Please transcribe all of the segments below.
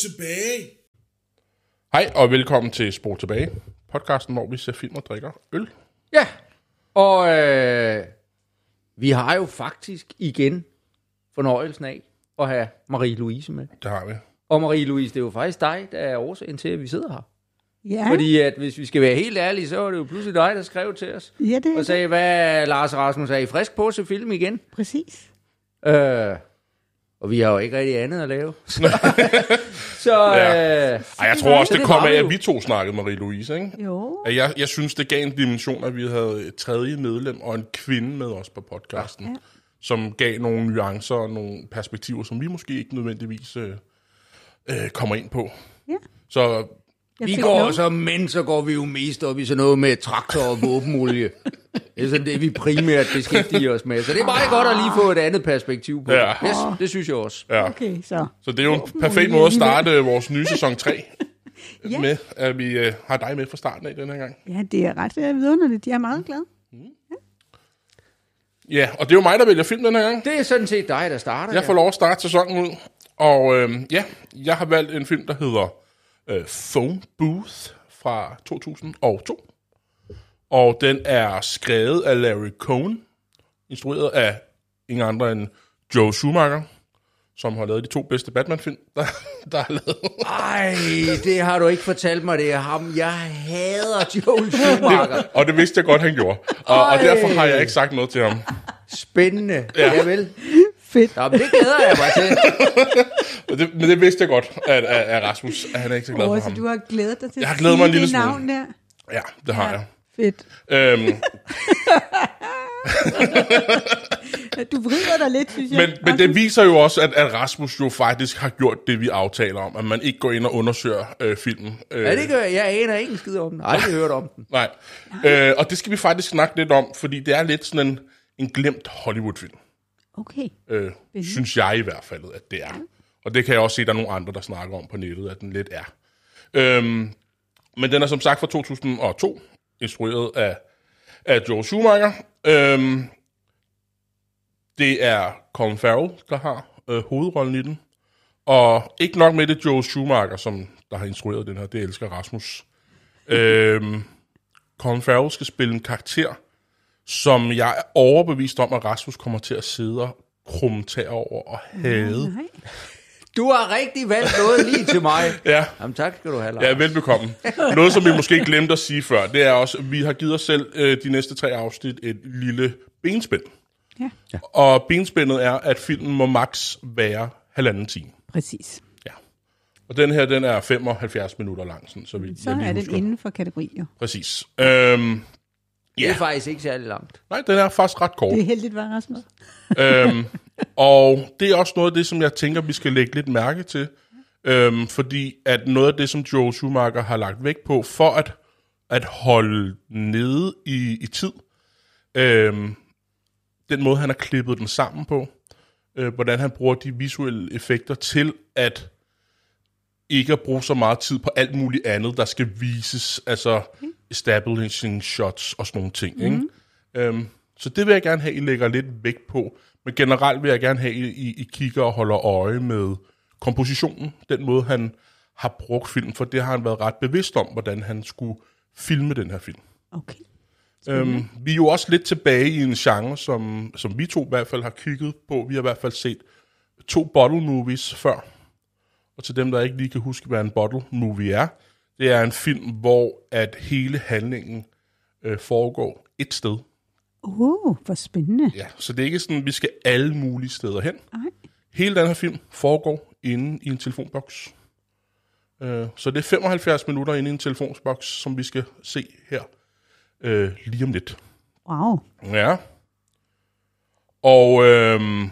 Tilbage! Hej og velkommen til Spor tilbage, podcasten, hvor vi ser film og drikker øl. Ja, og øh, vi har jo faktisk igen fornøjelsen af at have Marie-Louise med. Det har vi. Og Marie-Louise, det er jo faktisk dig, der er årsagen til, at vi sidder her. Ja, Fordi at hvis vi skal være helt ærlige, så var det jo pludselig dig, der skrev til os. ja det er Og det. sagde, hvad Lars Rasmus, er I frisk på at se film igen? Præcis. Øh, og vi har jo ikke rigtig andet at lave. så Ja. øh, Ej, jeg tror også, det det kom af, vi at vi to snakkede, Marie-Louise, ikke? Jo. At Jeg, jeg synes, det gav en dimension, at vi havde et tredje medlem og en kvinde med os på podcasten, ja. som gav nogle nuancer og nogle perspektiver, som vi måske ikke nødvendigvis øh, øh, kommer ind på. Ja. Så Jeg vi går lov. så, men så går vi jo mest op i sådan noget med traktor og våbenolie. Det er sådan det, vi primært beskæftiger os med. Så det er meget godt at lige få et andet perspektiv på. Ja. det. Yes, det synes jeg også. ja, Okay, så. så det er jo en perfekt måde at starte vores nye sæson 3 Ja. med, at vi øh, har dig med fra starten af den her gang. Ja, det er ret øh, vidunderligt. Jeg er meget glad. Ja, og det er jo mig, der vælger film den her gang. Det er sådan set dig, der starter. Jeg får lov at starte sæsonen ud. Og øh, ja, jeg har valgt en film, der hedder øh, Phone Booth fra 2002. Og den er skrevet af Larry Cohen, instrueret af ingen andre end Joe Schumacher, som har lavet de to bedste Batman-film, der, der er lavet. Ej, det har du ikke fortalt mig, det er ham. Jeg hader Joel Schumacher. Og det vidste jeg godt, han gjorde. Og, og derfor har jeg ikke sagt noget til ham. Spændende. Ja. Javel. Fedt. Nå, men det glæder jeg mig til. Men det, men det vidste jeg godt, at, at, at Rasmus at han er ikke så glad for Åh, så ham. du har glædet dig til Jeg har at glædet mig en lille det smule. navn der. Ja, det har jeg. Fedt. Øhm, Du vrider dig lidt, synes jeg. Men, men det viser jo også, at, at Rasmus jo faktisk har gjort det, vi aftaler om. At man ikke går ind og undersøger øh, filmen. Øh, Ja, det gør jeg. Jeg aner ikke en skid om den. Aldrig hørt om den. Nej. Øh, og det skal vi faktisk snakke lidt om, fordi det er lidt sådan en, en glemt Hollywood-film. Okay. Øh, synes jeg i hvert fald, at det er. Og det kan jeg også se, at der er nogle andre, der snakker om på nettet, at den lidt er. Øhm, men den er som sagt fra 2002, instrueret af, af Joe Schumacher. Øhm, det er Colin Farrell, der har øh, hovedrollen i den. Og ikke nok med det Joe Schumacher, som der har instrueret den her, det elsker Rasmus. Øhm, Colin Farrell skal spille en karakter, som jeg er overbevist om, at Rasmus kommer til at sidde og krumme tær over og hade. Nej. Du har rigtig valgt noget lige til mig. Ja, Jamen tak skal du have, Lars. ja, velbekomme. Noget, som vi måske glemte at sige før, det er også, at vi har givet os selv øh, de næste tre afsnit et lille benspænd. Ja, Og benspændet er, at filmen må max være halvanden time. præcis. Ja. Og den her, den er 75 minutter lang, sådan, så vi Så er den inden for kategori, jo. Præcis. Øhm, Det er Ja. faktisk ikke særlig langt. nej, den er faktisk ret kort. Det er heldigt, var Rasmus. øhm, og det er også noget af det, som jeg tænker, vi skal lægge lidt mærke til. Øhm, fordi at noget af det, som Joe Schumacher har lagt vægt på, for at, at holde nede i, i tid, øhm, den måde, han har klippet den sammen på, øh, hvordan han bruger de visuelle effekter til at ikke at bruge så meget tid på alt muligt andet, der skal vises, altså establishing shots og sådan nogle ting. Mm. Ikke? Øhm, så det vil jeg gerne have, I lægger lidt vægt på. Men generelt vil jeg gerne have, I, I, kigger og holder øje med kompositionen, den måde, han har brugt film, for det har han været ret bevidst om, hvordan han skulle filme den her film. Okay. Øhm, vi er jo også lidt tilbage i en genre, som, som vi to i hvert fald har kigget på. Vi har i hvert fald set to bottle movies før. Og til dem, der ikke lige kan huske, hvad en bottle movie er, det er en film, hvor at hele handlingen øh, foregår et sted. Oh, hvor spændende. Ja, så det er ikke sådan, at vi skal alle mulige steder hen. Nej. Hele den her film foregår inde i en telefonboks. Øh, så det er 75 minutter inde i en telefonboks, som vi skal se her øh, lige om lidt. Wow. Ja. Og øhm,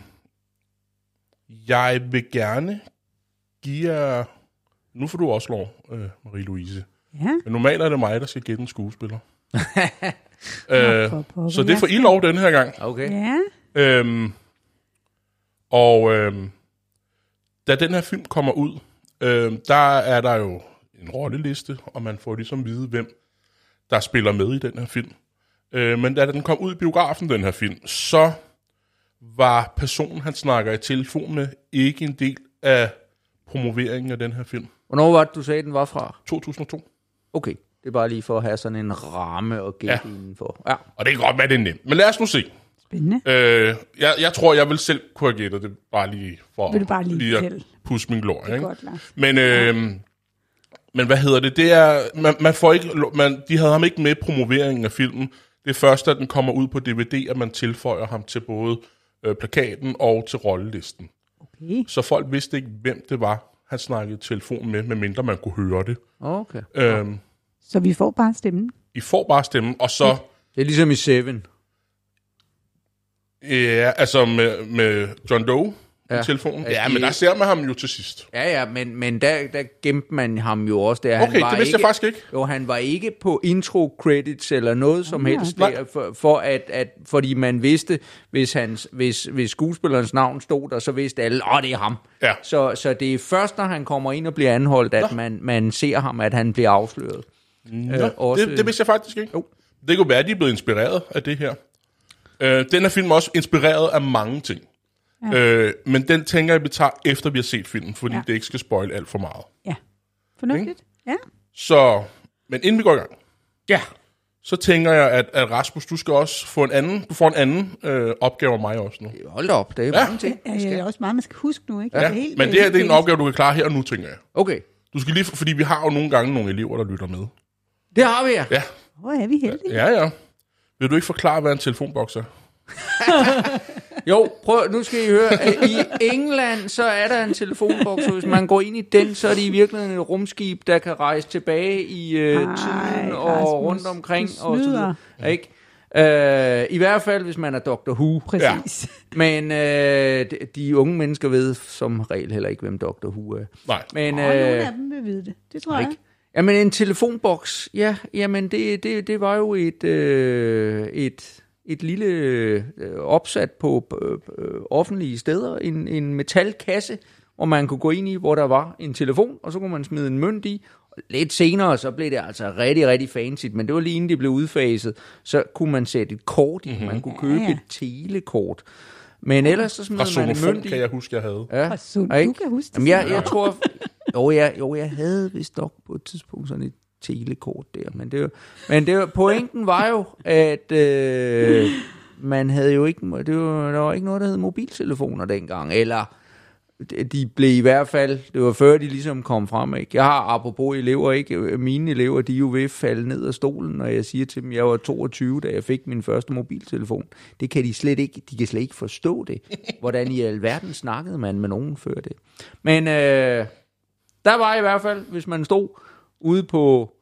jeg vil gerne give jer... Nu får du også lov, øh, Marie-Louise. Ja. Men normalt er det mig, der skal gætte en skuespiller. øh, pokker, så det får I lov den her gang. Okay. Ja. Øhm, og øhm, da den her film kommer ud, øhm, der er der jo en rolleliste, og man får ligesom vide, hvem der spiller med i den her film. Øh, men da den kom ud i biografen, den her film, så var personen, han snakker i telefon med, ikke en del af promoveringen af den her film. Hvornår var det, du sagde, den var fra? 2002. Okay, det er bare lige for at have sådan en ramme og gætte ja. indenfor. Ja. Og det kan godt være, det er nemt. Men lad os nu se. Spændende. Øh, jeg, jeg tror, jeg vil selv kunne have gættet det, bare lige for Vil du bare lige lige at pusse min glorie. Ikke? Godt, Lars. Men, øh, men hvad hedder det? Det er, man, man får ikke, man, de havde ham ikke med i promoveringen af filmen. Det er først, at den kommer ud på DVD, at man tilføjer ham til både øh, plakaten og til rollelisten. Okay. Så folk vidste ikke, hvem det var, han snakkede i telefon med, medmindre man kunne høre det. Okay. Øhm, Så vi får bare stemmen. I får bare stemmen, og så... Det er ligesom i Seven. Ja, altså med, med John Doe ja. Ja. i telefonen. Altså, Ja, men de- der ser man ham jo til sidst. Ja, ja, men, men der, der gemte man ham jo også der. Okay, han var det vidste jeg ikke, faktisk ikke. Jo, han var ikke på intro credits eller noget som helst Nej. der, for, for at, at, fordi man vidste, hvis, hans, hvis, hvis skuespillerens navn stod der, så vidste alle, åh, det er ham. Ja. Så, så det er først, når han kommer ind og bliver anholdt, at man, man ser ham, at han bliver afsløret. Nå, Øh, også- det, det vidste jeg faktisk ikke. Jo. Det kunne være, at de er blevet inspireret af det her. Øh, den her film er også inspireret af mange ting. Ja. Øh, men den tænker jeg, vi tager efter vi har set filmen, fordi ja. Det ikke skal spoil alt for meget. Ja. Fornuftigt. Ja. Så, men inden vi går i gang, Ja. så tænker jeg, at, at Rasmus, du skal også få en anden, du får en anden øh, opgave af mig også nu. Hold da op, det er Ja. ja. mange ting. Ja, det er også meget, man skal huske nu, ikke? Ja, Det er helt- men det her det er en opgave, du kan klare her og nu, tænker jeg. Okay, Du skal lige, fordi vi har jo nogle gange nogle elever, der lytter med. det har vi ja. Ja, Hvor er vi heldige. ja, ja. Vil du ikke forklare, hvad en telefonboks er? Jo, prøv, nu skal I høre. at I England, så er der en telefonboks, og hvis man går ind i den, så er det i virkeligheden et rumskib, der kan rejse tilbage i øh, Ej, tiden og Rasmus, rundt omkring. du Og så snyder. videre. Ikke? Øh, I hvert fald, hvis man er Dr. Who. Præcis. Men øh, de, de unge mennesker ved som regel heller ikke, hvem Dr. Who er. Nej. Men, Og nogle øh, af dem vil vide det. Det tror jeg. ikke? Jamen en telefonboks, ja, jamen det, det, det var jo et, øh, et, et lille øh, opsat på øh, øh, offentlige steder, en, en metalkasse, hvor man kunne gå ind i, hvor der var en telefon, og så kunne man smide en mønt i. Lidt senere, så blev det altså rigtig, rigtig fancy, men det var lige inden det blev udfaset, så kunne man sætte et kort i, mm-hmm. man kunne købe Ja, ja. et telekort. Men ellers så smed man en mønt i. kan jeg huske, jeg havde. Ja, Fra du kan huske det Jamen, jeg, jeg tror... Jo jeg, jo, jeg havde vist nok på et tidspunkt sådan et telekort der. Men, det, var, men det, var- pointen var jo, at øh, man havde jo ikke... Det var, der var ikke noget, der hed mobiltelefoner dengang. Eller de blev i hvert fald, det var før de ligesom kom frem, ikke? Jeg har apropos elever, ikke? Mine elever, de er jo ved at falde ned af stolen, når jeg siger til dem, jeg var 22, da jeg fik min første mobiltelefon. Det kan de slet ikke, de kan slet ikke forstå det. Hvordan i alverden snakkede man med nogen før det. Men øh, der var i hvert fald, hvis man stod ude på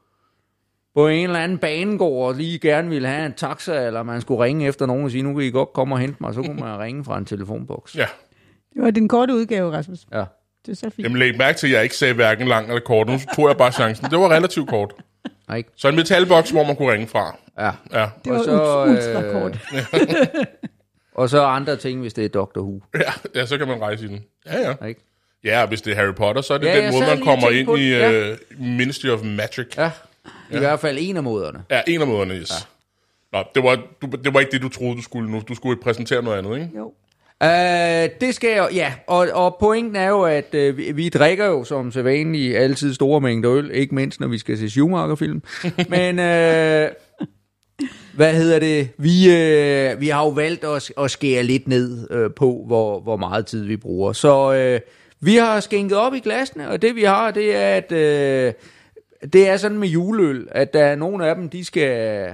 på en eller anden banegård og lige gerne ville have en taxa, eller man skulle ringe efter nogen og sige, nu kan I godt komme og hente mig, så kunne man ringe fra en telefonboks. Ja. Det var den korte udgave, Rasmus. Ja. Det er så fint. Jamen læg mærke til, at jeg ikke sagde hverken lang eller kort. Nu tog jeg bare chancen. Det var relativt kort. Ikke? Så en metalboks, hvor man kunne ringe fra. Ja. Ja, det var og så, ultra øh, kort. Og så andre ting, hvis det er Doctor Who. ja, ja så kan man rejse i den. Ja, ja. Ikke? Ja, og hvis det er Harry Potter, så er det Ja, den jeg måde, man kommer ind i uh, Ministry of Magic. Ja, i ja. hvert fald en af måderne. Ja, en af måderne, yes. Ja. Nå, det var, du, det var ikke det, du troede, du skulle nu. Du skulle præsentere noget andet, ikke? Jo. Uh, det skal jeg, ja, og, og pointen er jo, at uh, vi, vi drikker jo som sædvanligt altid store mængder øl, ikke mindst når vi skal se Schumacher-film. Men, uh, hvad hedder det, vi, uh, vi har jo valgt at, at skære lidt ned uh, på, hvor, hvor meget tid vi bruger. Så uh, vi har skænket op i glasene, og det vi har, det er, at uh, det er sådan med juleøl, at der er nogle af dem, de skal,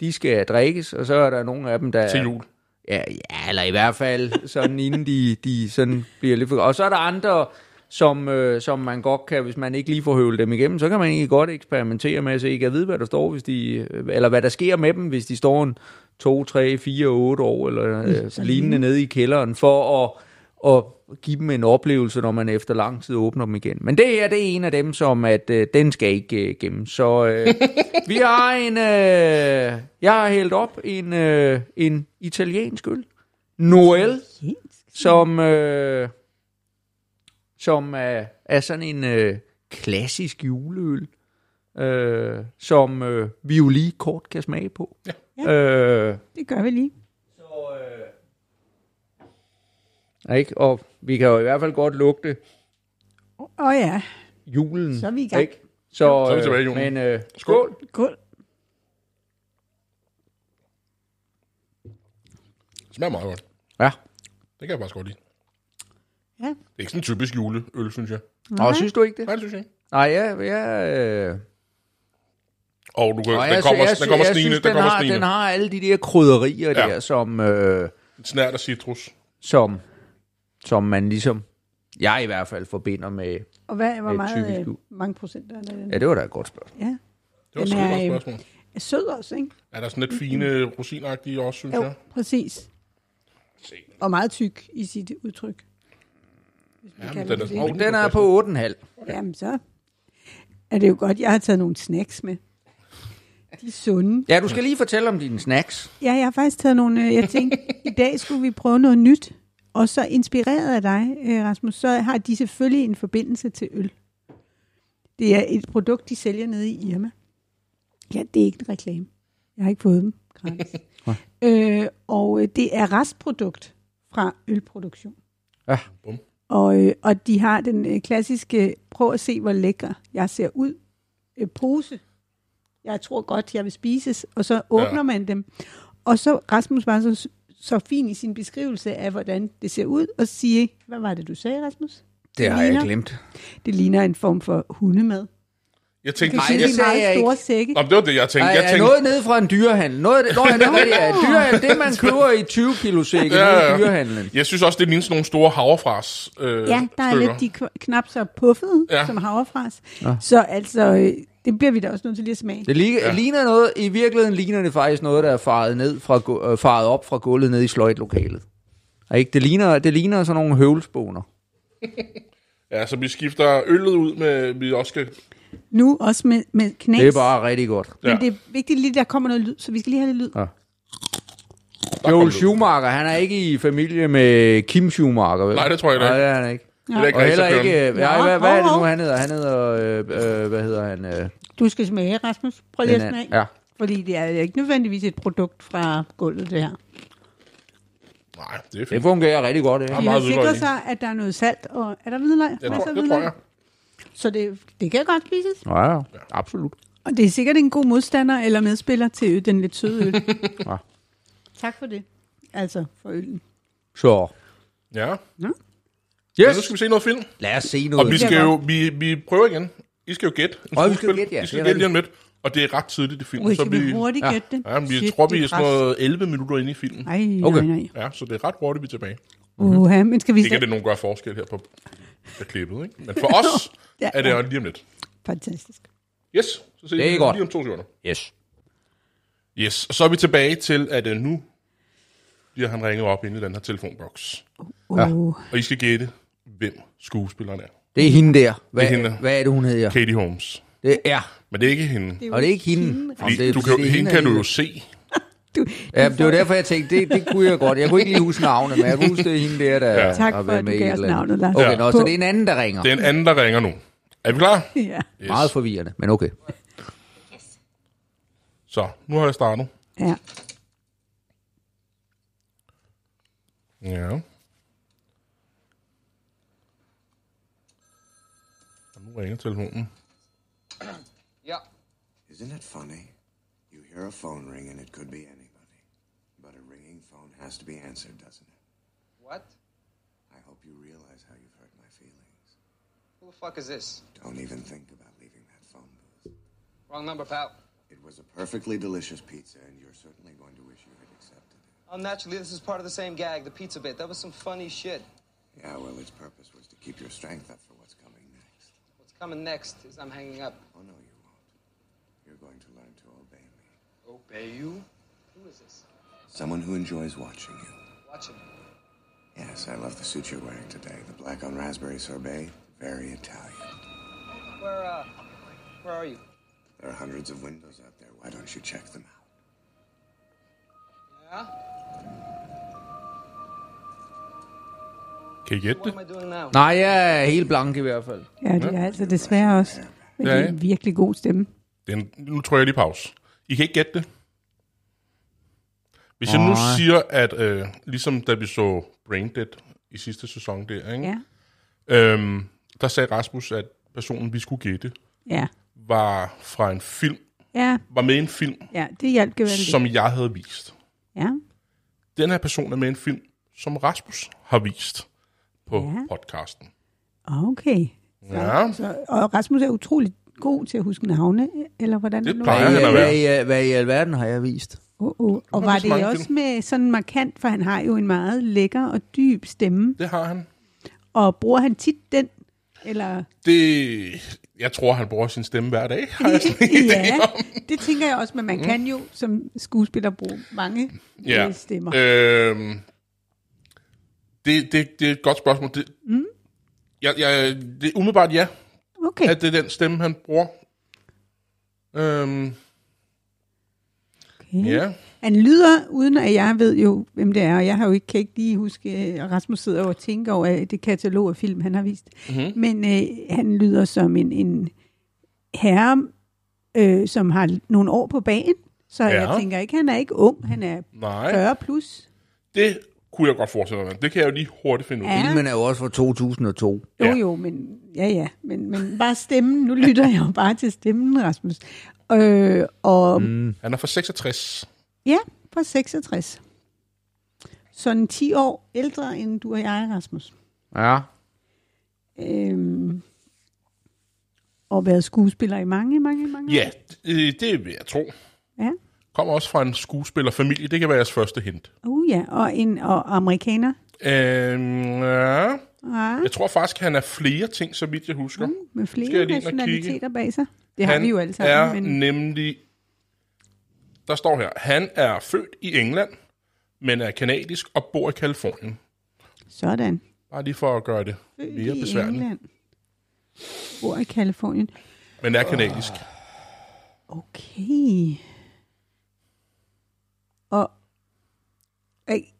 de skal drikkes, og så er der nogle af dem, der... Til jul. Ja, ja, eller i hvert fald sådan inden de, de sådan bliver lidt for... Og så er der andre, som, øh, som man godt kan, hvis man ikke lige får høvlet dem igennem, så kan man egentlig godt eksperimentere med, så I kan vide, hvad der står, hvis de, øh, eller hvad der sker med dem, hvis de står en 2, 3, 4, 8 år, eller øh, lignende nede i kælderen, for at, at give dem en oplevelse, når man efter lang tid åbner dem igen. Men det her, det er en af dem, som at øh, den skal ikke øh, gemme. Så øh, vi har en, øh, jeg har hældt op en, øh, en italiensk øl. Noel, som, øh, som er, er sådan en øh, klassisk juleøl, øh, som øh, vi jo lige kort kan smage på. Ja. Øh, Det gør vi lige. så, øh, Ikke? Og vi kan jo i hvert fald godt lugte Åh oh, ja, julen. Så er vi i gang. Ikke? Så, Så er vi tilbage i julen. Men øh, skål. skål. Det smager meget godt. Ja. Det kan jeg faktisk godt lide. Ja. Det er ikke sådan en typisk juleøl, synes jeg. Og synes du ikke det? Nej, det synes jeg ikke. Nej, ja, ja øh, Og du kan, og den jeg, kommer, jeg, den kommer jeg snigende, synes, den den, kommer har, snigende. den har alle de der krydderier Ja. der, som, øh, Snært af citrus. som, som man ligesom, jeg i hvert fald forbinder med, Og hvad, hvor Et meget, typisk øh, mange procent er der den? ja, det var da et godt spørgsmål. Ja. Det var Den et er, godt øh, spørgsmål. Er sød også, ikke? Er der sådan lidt fine rosinagtige også, synes Jo, jeg? præcis. Se. Og meget tyk i sit udtryk. Hvis man Jamen, kalder den er det den er på 8,5. Jamen så er det jo godt, jeg har taget nogle snacks med. De er sunde. Ja, du skal lige fortælle om dine snacks. Ja, jeg har faktisk taget nogle... øh, Jeg tænkte, i dag skulle vi prøve noget nyt. Og så inspireret af dig, øh, Rasmus, så har de selvfølgelig en forbindelse til øl. Det er et produkt, de sælger nede i Irma. Ja, det er ikke en reklame. Jeg har ikke fået dem gratis. øh, og øh, det er restprodukt fra ølproduktion. Ja. Bum. Og, øh, og de har den øh, klassiske, prøv at se, hvor lækker jeg ser ud, øh, pose. Jeg tror godt, jeg vil spises. Og så åbner ja. man dem. Og så Rasmus var så, så fin i sin beskrivelse af, hvordan det ser ud, og sige, hvad var det, du sagde, Rasmus? Det har jeg ligner- glemt. Det ligner en form for hundemad. Jeg tænkte, Nej, det de sagde jeg meget ikke. store sække. Nå, det var det, jeg tænkte. Ej, Jeg tænkte, noget nede fra en dyrehandel. Noget af det, nå, ja, det er. Dyrehandel, det man køber i 20 kilo sække Ja, ja, dyrehandlen. jeg synes også, det ligner sådan nogle store havrefras øh, Ja, der er stykker. lidt de kn- knap så puffede, Ja. som havrefras. Ja. Ja. Så altså, øh, det bliver vi da også nødt til lige at smage. Det ligner, Ja. ja. ligner noget, i virkeligheden ligner det faktisk noget, der er faret, ned fra, øh, faret op fra gulvet ned i sløjtlokalet. Og ikke? Det, ligner, det ligner sådan nogle høvelsboner. Ja, så vi skifter øllet ud med, vi også skal... Nu også med, med knas. Det er bare rigtig godt. Ja. Men det er vigtigt lige, der kommer noget lyd, så vi skal lige have lidt lyd. Ja. Joel det. Schumacher, han er ikke i familie med Kim Schumacher, vel? Nej, det tror jeg da Nej, ikke. det er han ikke. Det er ikke Og heller ikke... Ja, Nå, hvad, hvad er det nu, han hedder? Han hedder... Øh, øh, hvad hedder han? Øh, Du skal smage, Rasmus. Prøv lige at smage. Ja. Fordi det er ikke nødvendigvis et produkt fra gulvet, det her. Nej, det er Det fint. fungerer rigtig godt, det Ja, her. De har sikret sig, at der er noget salt, og er der hvidløg? Masser tror, det tror jeg. Så det, det kan godt spises. Ja, ja, absolut. Og det er sikkert en god modstander eller medspiller til den lidt søde øl. Ja. Tak for det. Altså, for øllen. Så, Ja. Yes. Men nu skal vi se noget film. Lad os se Og noget. vi skal jo, vi, vi prøver igen. I skal jo gætte. Og vi skal gætte, ja, I skal det gætte lige om lidt. Og det er ret tidligt i filmen. Ui, så kan vi hurtigt gætte det? Ja, men vi Shit, tror, det vi er sådan noget 11 minutter inde i filmen. Ej, Okay. okay. nej, Ja, så det er ret hurtigt, vi er tilbage. Uh, men skal vi Ikke, at det nogen gør forskel her på, på klippet, ikke? Men for os Ja, er det ja. jo lige om lidt. Fantastisk. Yes, så ses Det er vi godt. lige om to sekunder. Yes. Yes, og så er vi tilbage til, at uh, nu bliver han ringet op inde i den her telefonboks. Uh, Ja. Og I skal gætte, hvem skuespilleren er. Det er hende der. Hvad, Det er hende. hvad er det, hun hedder? Katie Holmes. Det er. Men det er ikke hende. jo Og det er ikke hende. hende, Fordi du kan, jo- hende kan du jo se. Du, Ja, det var derfor, jeg tænkte, det, det kunne jeg godt. Jeg kunne ikke lige huske navnet, men jeg kunne huske, det er hende der, der Ja. tak for, at du gav os navnet, Lars. Okay, Ja. nå, så det er en anden, der ringer. Det er en anden, der ringer nu. Er vi klar? Ja. Yes. Meget forvirrende, men okay. Så, nu har jeg startet. ja. Ja. Ringer telefonen. Ja. Isn't it funny? You hear a phone ring and it could be anybody. But a ringing phone has to be answered, doesn't it? What? I hope you realize how you've hurt my feelings. Who the fuck is this? Don't even think about leaving that phone booth. Wrong number, pal. It was a perfectly delicious pizza, and you're certainly going to wish you had accepted it. Oh, naturally, this is part of the same gag, the pizza bit. That was some funny shit. Yeah, well, its purpose was to keep your strength up for what's coming next. What's coming next is I'm hanging up. Oh, no, you won't. You're going to learn to obey me. Obey you? Who is this? Someone who enjoys watching you. Watching. Yes, I love the suit you're wearing today. The black on raspberry sorbet, very Italian. Where, uh, where are you? There are hundreds of windows out there. Why don't you check them out? Yeah? Kan I gætte det? Nej, jeg er helt blank i hvert fald. ja, det er altså desværre også. Men Ja, det er ja. en virkelig god stemme. Det er en, nu tror jeg lige pause. I kan ikke gætte det. Hvis jeg nu Nej. siger, at øh, ligesom da vi så Braindead i sidste sæson der, ikke? Ja, Øhm, der sagde Rasmus, at personen, vi skulle gætte, ja, var fra en film, ja, var med i en film, ja, det hjalp gevaldigt. som jeg havde vist. Ja, Den her person er med i en film, som Rasmus har vist på Ja. podcasten. okay. Ja, Så, og Rasmus er utrolig god til at huske navne, eller hvordan Det nu plejer er. han at hvad, være. hvad, i- hvad i alverden har jeg vist? Oh, oh. Og var det også med sådan markant, for han har jo en meget lækker og dyb stemme, det har han. og bruger han tit den? Eller, Det, jeg tror, han bruger sin stemme hver dag. Har jeg ja, det tænker jeg også, men man kan jo som skuespiller bruge mange Ja. øh, stemmer. Øhm, det, det, det er et godt spørgsmål. Det, mm. jeg, jeg, det er umiddelbart ja, Okay, at det er den stemme, han bruger. Øhm, okay. ja. Han lyder, uden at jeg ved jo, hvem det er, og jeg har jo ikke, kan ikke lige huske, og Rasmus sidder og tænker over det katalog af film, han har vist. Mm-hmm. Men øh, han lyder som en, en herre, øh, som har nogle år på banen. Så ja. Ja. jeg tænker ikke, han er ikke ung, han er Nej, 40 plus. det kunne jeg godt forestille mig. Det kan jeg jo lige hurtigt finde ud af. Ja. Filmen er jo også fra 2002. Jo, Ja. jo, men ja, ja. Men, men bare stemmen. Nu lytter jeg jo bare til stemmen, Rasmus. Øh, og mm. Han er fra 66. ja, på 66. Sådan 10 år ældre end du og jeg, Rasmus. Ja. Øhm, og været skuespiller i mange, mange, mange Ja, år. det, det vil jeg tro. Ja. Kommer også fra en skuespillerfamilie. Det kan være jeres første hint. Uh, ja, og en og amerikaner. Øhm, ja. Ja, Jeg tror faktisk, han er flere ting, så vidt jeg husker. med Skal flere jeg lige nationaliteter bag sig. Det har han vi jo alle er sammen. Men, nemlig... Der står her, han er født i England, men er kanadisk og bor i Kalifornien. sådan. Bare lige for at gøre det Født mere i besværligt. England. Bor i Kalifornien. Men er kanadisk. Okay. Og øh,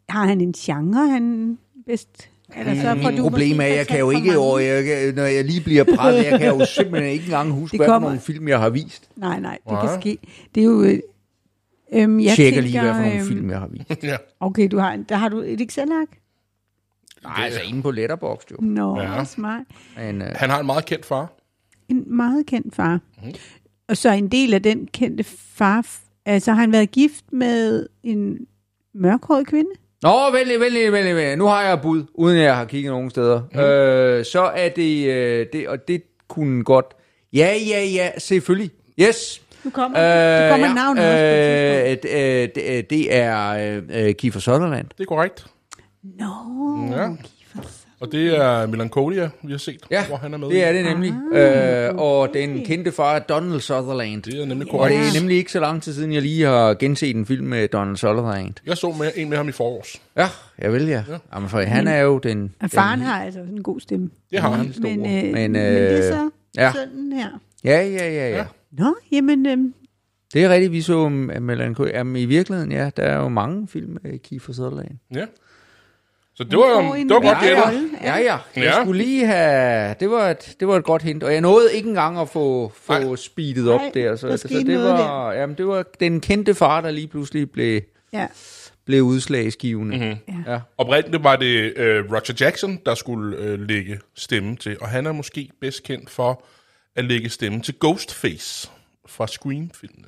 har han en genre, han bedst... Eller så får du problem er, jeg kan jo ikke, mange. jeg, når jeg lige bliver presset, jeg kan jo simpelthen ikke engang huske, hvad for nogle film, jeg har vist. Nej, nej, det Nej. kan ske. Det er jo... øh, Øhm, jeg tjekker tænker, lige, hvad for nogle øhm, film, jeg har vist. ja. Okay, du har, der har du et Excel-ark? Nej, altså inde på Letterboxd jo. Nå, Ja. smart. Men, øh, Han har en meget kendt far. En meget kendt far. Mhm. Mm. Og så en del af den kendte far... Altså, har han været gift med en mørkhåret kvinde? Nå, vent lige, vent lige. Nu har jeg bud, uden jeg har kigget nogen steder. Mm. Øh, så er det, øh, det, og det kunne godt... Ja, ja, ja, selvfølgelig. Yes. Nu kommer, øh, kommer ja, navnet også et tidspunkt. øh, det, øh, det, det er øh, øh, Kiefer Sutherland. Det er korrekt. Nå, Ja. Kiefer. Og det er Melancholia, vi har set, Ja, hvor han er med. det i. er det nemlig. Ah, øh, og den kendte far er Donald Sutherland. Det er nemlig Og korrekt. det er nemlig ikke så lang tid siden, jeg lige har genset en film med Donald Sutherland. Jeg så med, en med ham i forårs. Ja, jeg vil ja. Jamen, for han er jo den... Og faren den, har altså en god stemme. Det har han. Men, øh, Men, men, men det er øh, så ja. sådan her. Ja, ja, ja, ja. Ja. Nå, jamen, øh, Det er rigtigt, vi så Melancholy. Jamen, i virkeligheden, ja, der er jo mange film med Kiefer Sutherland. Ja. Så det var, en det var godt gættet. Ja, ja. Jeg Ja. skulle lige have... Det var, et, det var et godt hint. Og jeg nåede ikke engang at få, få Nej. speedet op Nej, der. Så, der så det, var, jamen, det var den kendte far, der lige pludselig blev, ja. blev udslagsgivende. Mhm. Mm-hmm. Ja. Oprindeligt var det øh, Roger Jackson, der skulle øh, lægge stemme til, og han er måske bedst kendt for at lægge stemme til Ghostface fra Scream-filmene.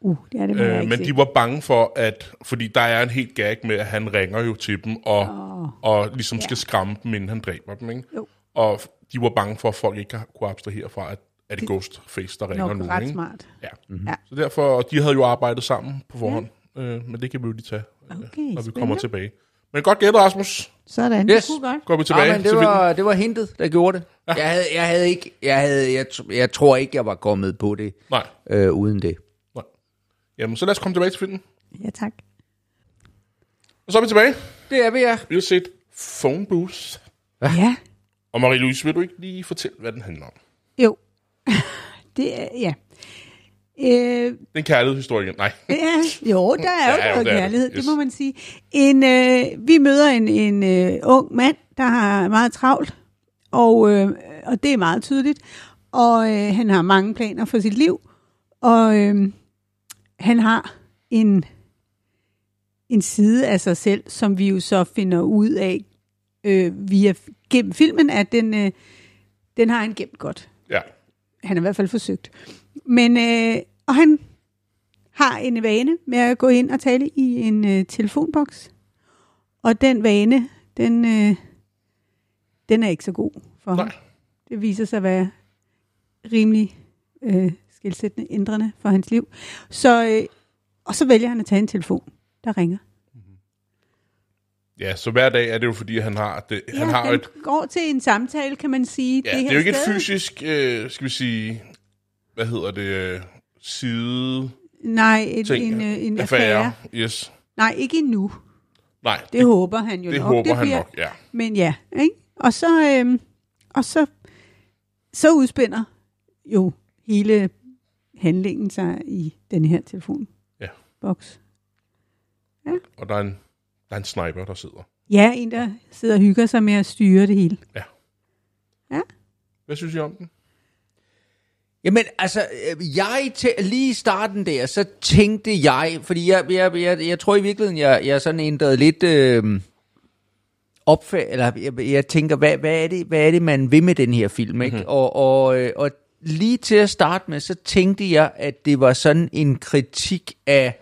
Uh, det er det, Øh, ikke men se. de var bange for, at... Fordi der er en helt gag med, at han ringer jo til dem, og, oh. og ligesom skal skræmme dem, inden han dræber dem, ikke? Jo. Og de var bange for, at folk ikke kunne abstrahere fra, at er det Ghostface, der ringer Nok nu, ret ikke? smart. Ja. Mhm. Mm-hmm. Så derfor, og de havde jo arbejdet sammen på forhånd, ja. øh, men det kan vi jo lige tage, øh, Okay, når vi kommer tilbage. Men godt gættet, Rasmus. Sådan, Yes. det kunne godt. Går vi tilbage Ja, men det til filmen. var, det var hintet, der gjorde det. Ja. Jeg, havde, jeg havde ikke... Jeg, havde, jeg, jeg tror ikke, jeg var kommet på det Nej, øh, uden det. Jamen, så lad os komme tilbage til filmen. Ja, tak. Og så er vi tilbage. Det er vi, ja. Vi har set Phone Booth. Ja, Og Marie-Louise, vil du ikke lige fortælle, hvad den handler om? jo. det er, ja. Øh, Det er en kærlighedshistorie igen. Nej. Ja, jo, der er jo Ja, jo, noget det er det. kærlighed, det Yes. må man sige. En, øh, vi møder en, en øh, ung mand, der har meget travlt, og, øh, og det er meget tydeligt. Og øh, han har mange planer for sit liv, og øh, han har en, en side af sig selv, som vi jo så finder ud af øh, via gennem filmen, at den, øh, den har han gemt godt. Ja. Han har i hvert fald forsøgt. Men, øh, og han har en vane med at gå ind og tale i en øh, telefonboks. Og den vane, den, øh, den er ikke så god for ham. Nej. Det viser sig at være rimelig øh, skilsættende, ændrende for hans liv. Så, øh, og så vælger han at tage en telefon, der ringer. Ja, så hver dag er det jo, fordi han har, det, Ja, han har et... går til en samtale, kan man sige. Ja, det, her er jo ikke et sted. fysisk, øh, skal vi sige, hvad hedder det, øh, side Nej, et, ting. en, øh, en affære. affære. Yes. Nej, ikke endnu. Nej, Det, det håber han jo det nok. håber han bliver, nok, ja. Men ja, ikke? Og så, øhm, og så, så udspænder jo hele handlingen sig i den her telefonboks. Ja. Og der er, en, der er en sniper, der sidder. Ja, en, der sidder og hygger sig med at styre det hele. Hvad synes I om den? Jamen, altså, jeg tæ- lige i starten der, så tænkte jeg, fordi jeg, jeg, jeg, jeg tror i virkeligheden, jeg, jeg sådan ændrede lidt øh, opfærd, eller jeg, jeg tænker, hvad, hvad, er det, hvad er det, man vil med den her film, ikke? Mm-hmm. Og, og, øh, og lige til at starte med, så tænkte jeg, at det var sådan en kritik af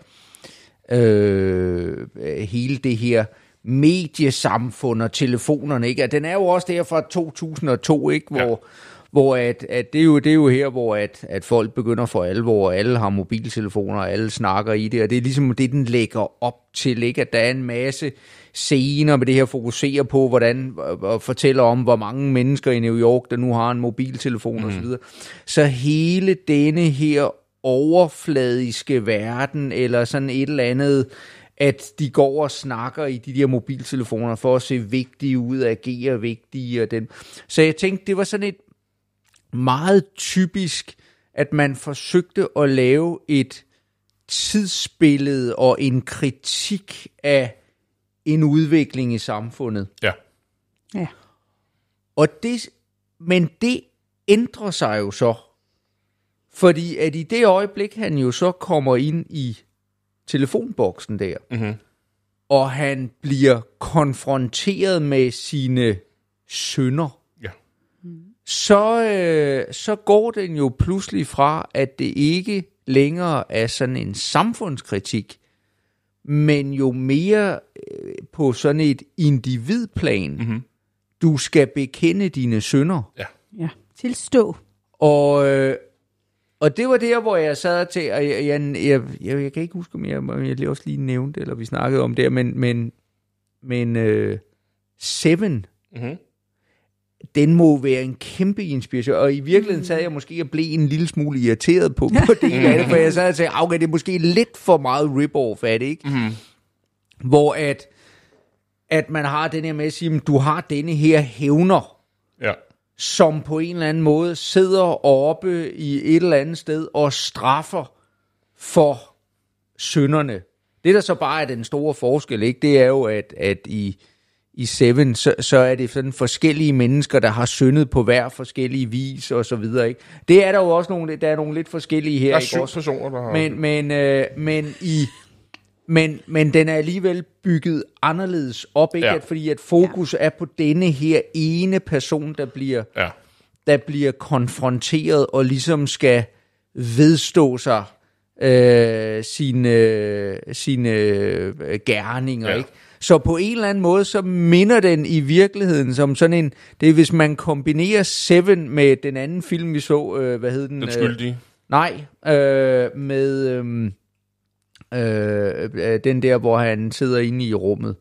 øh, hele det her mediesamfund og telefonerne, ikke? Den er jo også der fra 2002, ikke? Hvor, Ja. Hvor at, at det, er jo, det er jo her, hvor at, at folk begynder for alvor, og alle har mobiltelefoner, og alle snakker i det, og det er ligesom det, den lægger op til, ikke? At der er en masse scener med det her fokuserer på, hvordan, og, fortæller om, hvor mange mennesker i New York, der nu har en mobiltelefon mm. og så videre. Så hele denne her overfladiske verden, eller sådan et eller andet, at de går og snakker i de der mobiltelefoner for at se vigtige ud, agere vigtige. Og den. Så jeg tænkte, det var sådan et meget typisk, at man forsøgte at lave et tidsbillede og en kritik af en udvikling i samfundet. Ja. Ja. Og det, men det ændrer sig jo så. Fordi at i det øjeblik, han jo så kommer ind i telefonboksen der, Mm-hmm. og han bliver konfronteret med sine sønner, Ja. Så, øh, så går den jo pludselig fra, at det ikke længere er sådan en samfundskritik, men jo mere øh, på sådan et individplan. Mhm. Du skal bekende dine sønder. Ja. Tilstå. Og, øh, og det var der, hvor jeg sad til, og jeg, jeg, jeg, jeg, jeg kan ikke huske, om jeg, om jeg lige også lige nævnte, eller vi snakkede om det, men, men, men øh, Seven, Mm-hmm. Den må være en kæmpe inspiration. Og i virkeligheden sad jeg måske og blev en lille smule irriteret på, på det af det, for jeg sad og sagde, okay, det er måske lidt for meget rip-off af det, ikke? Mm-hmm. Hvor at, at man har den her med at sige, "Men du har denne her hævner, Ja. som på en eller anden måde sidder oppe i et eller andet sted og straffer for sønderne. Det, der så bare er den store forskel, ikke, det er jo, at, at i, i Seven, så, så er det sådan forskellige mennesker, der har syndet på hver forskellige vis og så videre. Ikke? Det er der jo også nogle, der er nogle lidt forskellige her. Der er syv også? personer, der har... Men, men, øh, men i... Men, men den er alligevel bygget anderledes op, ikke? Ja. At, fordi at fokus ja. er på denne her ene person, der bliver, Ja. der bliver konfronteret og ligesom skal vedstå sig øh, sine, sine øh, gerninger, ja. ikke? Så på en eller anden måde, så minder den i virkeligheden som sådan en... Det er, hvis man kombinerer Seven med den anden film, vi så, øh, hvad hed den? Den Øh, skyldige. Nej, øh, med øhm, øh, øh, den der, hvor han sidder inde i rummet.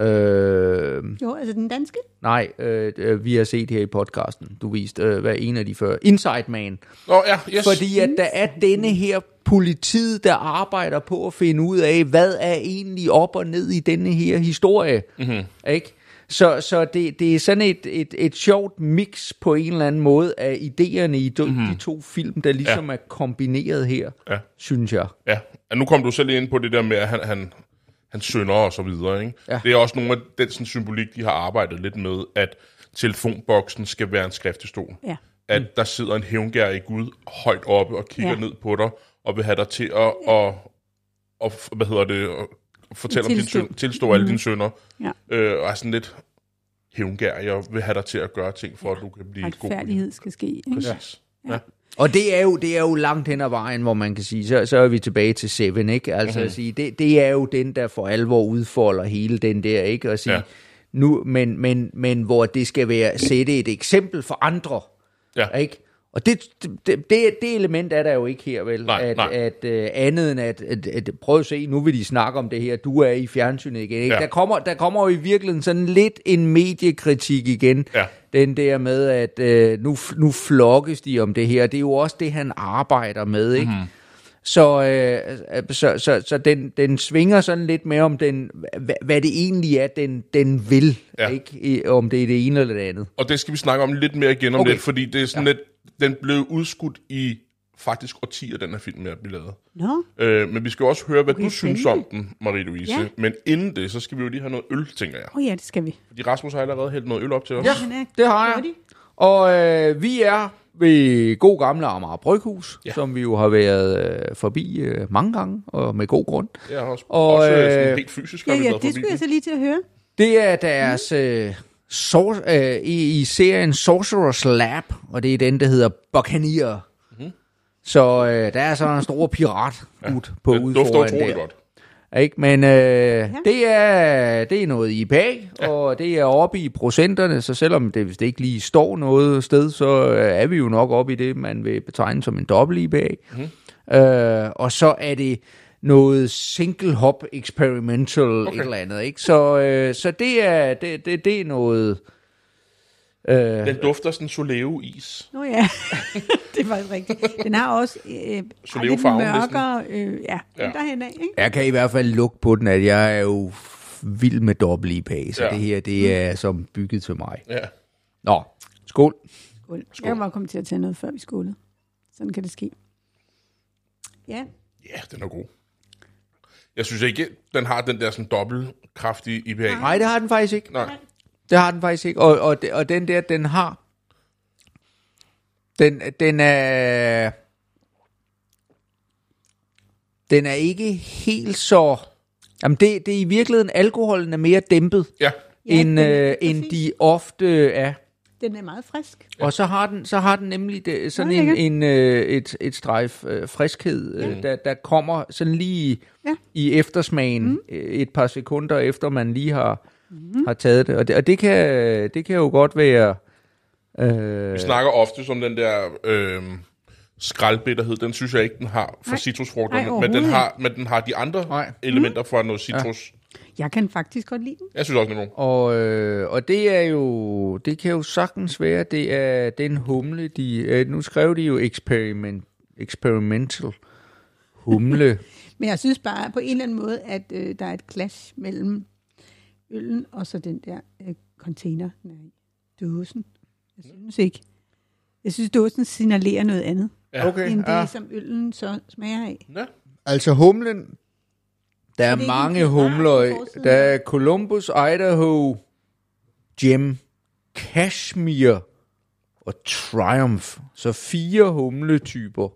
Øh, Jo, altså den danske. nej, øh, øh, vi har set her i podcasten, du viste, øh, hvad en af de før. Inside Man. Nå, ja, yes. Fordi at der er denne her politiet, der arbejder på at finde ud af, hvad er egentlig op og ned i denne her historie. Mm-hmm. Ikke? Så, så det, det er sådan et, et, et sjovt mix på en eller anden måde af idéerne i de, mm-hmm. de to film, der ligesom ja. er kombineret her, Ja. synes jeg. Ja, og nu kom du selv ind på det der med, at han, han, han synder og så videre. Ikke? Ja. Det er også nogle af den sådan, symbolik, de har arbejdet lidt med, at telefonboksen skal være en skriftestol. Ja. At der sidder en hævngær i Gud højt oppe og kigger Ja. ned på dig, og vil have dig til at, og, og, hvad hedder det, at fortælle om din Tilstå. synd, tilstå alle dine synder. Ja. Øh, og er sådan lidt, hævngær. Jeg vil have dig til at gøre ting, for at du kan blive god. Retfærdighed skal ske. Ikke? Præcis. Ja. Og det er, jo, det er jo langt hen ad vejen, hvor man kan sige, så, så er vi tilbage til Seven, ikke? Altså Mhm. at sige, det, det er jo den, der for alvor udfolder hele den der, ikke? Og sige, Ja. ja. nu, men, men, men hvor det skal være, sætte et eksempel for andre, Ja. ikke? Og det, det, det, det element er der jo ikke her, vel? Nej, at, nej. at uh, andet end at, at, at, prøv at se, nu vil de snakke om det her, du er i fjernsynet igen, ikke? Ja. Der, kommer, der kommer jo i virkeligheden sådan lidt en mediekritik igen, Ja. Den der med, at øh, nu, nu flokkes de om det her. Det er jo også det, han arbejder med, ikke? Mhm. Mm. Så, øh, så, så, så den, den svinger sådan lidt med om den, hvad, hvad det egentlig er, den, den vil, Ja. ikke? Om det er det ene eller det andet. Og det skal vi snakke om lidt mere igen om Okay. lidt, fordi det er sådan ja. lidt, den blev udskudt i faktisk årtier, den her film med at blive lavet. Nå, Øh, men vi skal også høre, hvad Okay, du synes om den, Marie-Louise. Ja. Men inden det, så skal vi jo lige have noget øl, tænker jeg. oh ja, det skal vi. Fordi Rasmus har allerede hældt noget øl op til os. Er Det har jeg. Og øh, vi er ved god gamle Amager Bryghus, Ja. ja. som vi jo har været øh, forbi øh, mange gange, og med god grund. Har også, Og, også øh, øh, sådan helt fysisk har Ja, vi ja, været det forbi skulle jeg så lige til at høre. Det er deres øh, sor- øh, i, i serien Sorcerer's Lab, og det er den, der hedder Buccaneer. Så øh, der er sådan en stor pirat ja, på Det ude dufter foran utroligt der. godt. Ikke? Men øh, ja. det, er, det er noget IPA, ja. og det er oppe i procenterne, så selvom det, hvis det ikke lige står noget sted, så øh, er vi jo nok oppe i det, man vil betegne som en dobbelt IPA. Mm. Øh, og så er det noget single hop experimental okay. et eller andet. Ikke? Så, øh, så det, er, det, det, det er noget... Øh, Den dufter sådan Soleo-is. Nå ja, det er faktisk rigtigt. Den har også øh, lidt mørkere, øh, ja, Ja. derhen af, ikke? Jeg kan i hvert fald lugte på den, at jeg er jo vild med dobbelt IPA, så Ja. det her, det er som bygget til mig. Ja. Nå, skål. Skål. Jeg kan bare komme til at tage noget, før vi skålede. Sådan kan det ske. Ja, ja, den er god. Jeg synes ikke, den har den der sådan dobbelt kraftige IPA. Nej, det har den faktisk ikke. Nej. Det har den faktisk ikke. Og, og, og den der, den har... Den, den er... Den er ikke helt så... Jamen, det, det er i virkeligheden, alkoholen er mere dæmpet, Ja, ja, Ja, end, er- øh, end de ofte er. den er meget frisk. Og så har den, så har den nemlig det, sådan Nå, en, en, øh, et, et strejf øh, friskhed, øh, der, der kommer sådan lige Ja. i eftersmagen mm. et par sekunder efter man lige har, mm. har taget det. Og det, og det, kan, det kan jo godt være... Øh, vi snakker ofte som den der øh, skraldbitterhed. Den synes jeg ikke, den har for Nej. citrusfrugterne. Nej, men, den har, men den har de andre Nej. elementer fra noget citrus. Jeg kan faktisk godt lide den. Jeg synes også, den er god. og, øh, og det er jo, det kan jo sagtens være, det er den humle, de, øh, nu skrev de jo experiment, experimental humle. Men jeg synes bare på en eller anden måde, at øh, der er et clash mellem øllen og så den der øh, container, den er i. Dåsen. Jeg synes ikke. Jeg synes, dåsen signalerer noget andet, Ja. Okay, end det, ja. som øllen så smager af. Ja. Altså humlen, der er ikke mange en humler. Der er Columbus, Idaho, Jim, Kashmir og Triumph. Så fire humletyper.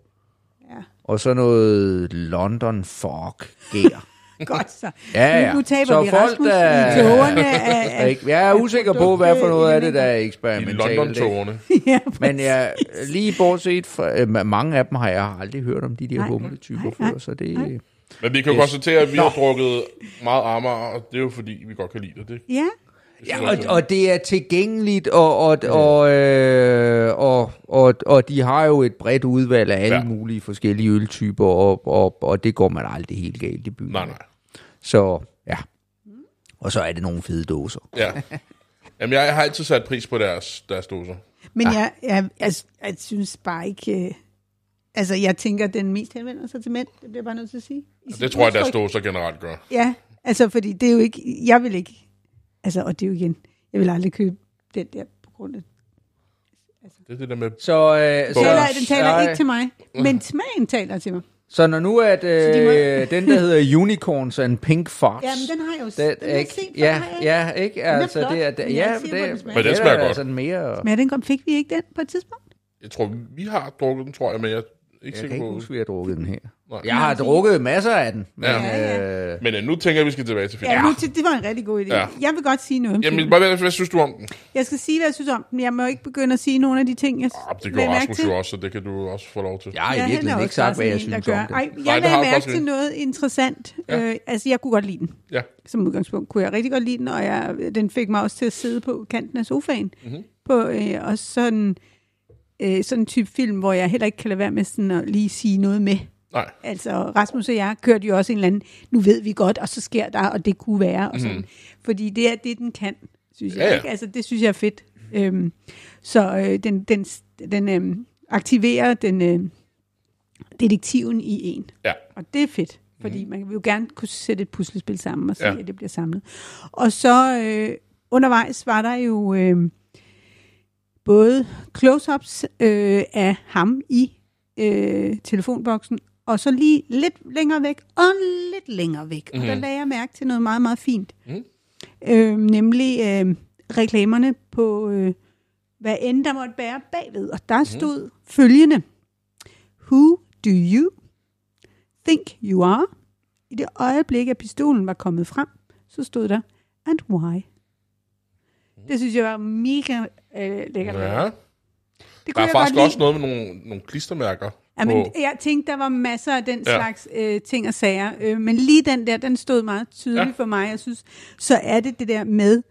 Ja. Og så noget London Fog gær. Godt så. Ja, ja. Nu, nu taber Så vi folk, Rasmus der- i tårerne af, af, Jeg er usikker på, hvad for noget af det, der er I eksperimentalt. London-togene. ja, Men jeg, lige bortset fra, øh, mange af dem har jeg aldrig hørt om de der humletyper før, så det... nej. Men vi kan jo Yes. konstatere, at vi har drukket meget armere, og det er jo fordi, vi godt kan lide det. det ja. Ja, og, og det er tilgængeligt, og, og, og, øh, og, og, og de har jo et bredt udvalg af alle Ja. ja. mulige forskellige øltyper, og, og, og det går man aldrig helt galt i byen. Nej, nej. Så ja. Og så er det nogle fede dåser. Ja. Jamen, jeg har altid sat pris på deres, deres doser. Men jeg, jeg, jeg, jeg synes bare ikke... Øh, altså, jeg tænker, at den mest henvender sig til mænd. Det bliver bare nødt til at sige. I Det tror jeg, deres udtryk. doser generelt gør. Ja, altså, fordi det er jo ikke... Jeg vil ikke... Altså, og det er jo igen... Jeg vil aldrig købe den der på grund af... Det er det der med... Så, øh, så, Taler, den taler så, ikke til mig, men smagen taler til mig. så når nu at øh, de må- den, der hedder Unicorns and Pink Farts, Jamen, den har jeg jo det, den jeg ikke, set ja, har jeg. ja, ikke? er Altså, det er, det, men jeg er ja, ikke på, den det, smager. Men den det smager er godt. sådan mere... Men den kom, fik vi ikke den på et tidspunkt? Jeg tror, vi har drukket den, tror jeg, men jeg er ikke Jeg kan sikker ikke på... huske, at vi har drukket den her. Jeg har drukket masser af den. Men, Ja. Øh, Men øh, nu tænker jeg, at vi skal tilbage til filmen. Ja, nu, det var en rigtig god idé. Ja. Ja. Jeg vil godt sige noget om Jamen, filmen. hvad, hvad synes du om den? Jeg skal sige, hvad jeg synes om den. Jeg må ikke begynde at sige nogle af de ting, jeg Ah, det mærke Rasmus til. jo også, så det kan du også få lov til. jeg har i Jeg er virkeligheden ikke sagt, hvad jeg synes der om gør. det. Ej, jeg Nej, lagde mærke faktisk til noget interessant. Ja. Øh, altså, jeg kunne godt lide den. Ja. Som udgangspunkt kunne jeg rigtig godt lide den, og jeg, den fik mig også til at sidde på kanten af sofaen. Mhm. Mm-hmm. På, øh, og sådan, øh, sådan en type film, hvor jeg heller ikke kan lade være med sådan at lige sige noget med. Nej. Altså, Rasmus og jeg kørte jo også en eller anden, nu ved vi godt, og så sker der, og det kunne være, og sådan. Mm. Fordi det er det, den kan, synes jeg. Ja, ja. Ikke? Altså, det synes jeg er fedt. Øhm, så øh, den, den, den øhm, aktiverer den øh, detektiven i en. Ja. Og det er fedt, fordi mm. man vil jo gerne kunne sætte et puslespil sammen og se, ja. at det bliver samlet. Og så øh, undervejs var der jo øh, både close-ups øh, af ham i øh, telefonboksen, og så lige lidt længere væk, og lidt længere væk. Mm. Og der lagde jeg mærke til noget meget, meget fint. Mhm. Øh, nemlig øh, reklamerne på, øh, hvad end der måtte bære bagved. Og der stod følgende. Who do you think you are? I det øjeblik, at pistolen var kommet frem, så stod der, and why? Det synes jeg var mega øh, lækkert. Ja. Det Der kunne er jeg faktisk også noget med nogle, nogle klistermærker. Ja, men på- jeg tænkte, der var masser af den Ja. slags øh, ting og sager. Øh, men lige den der, den stod meget tydeligt Ja. ja. for mig. Jeg synes, så er det det der med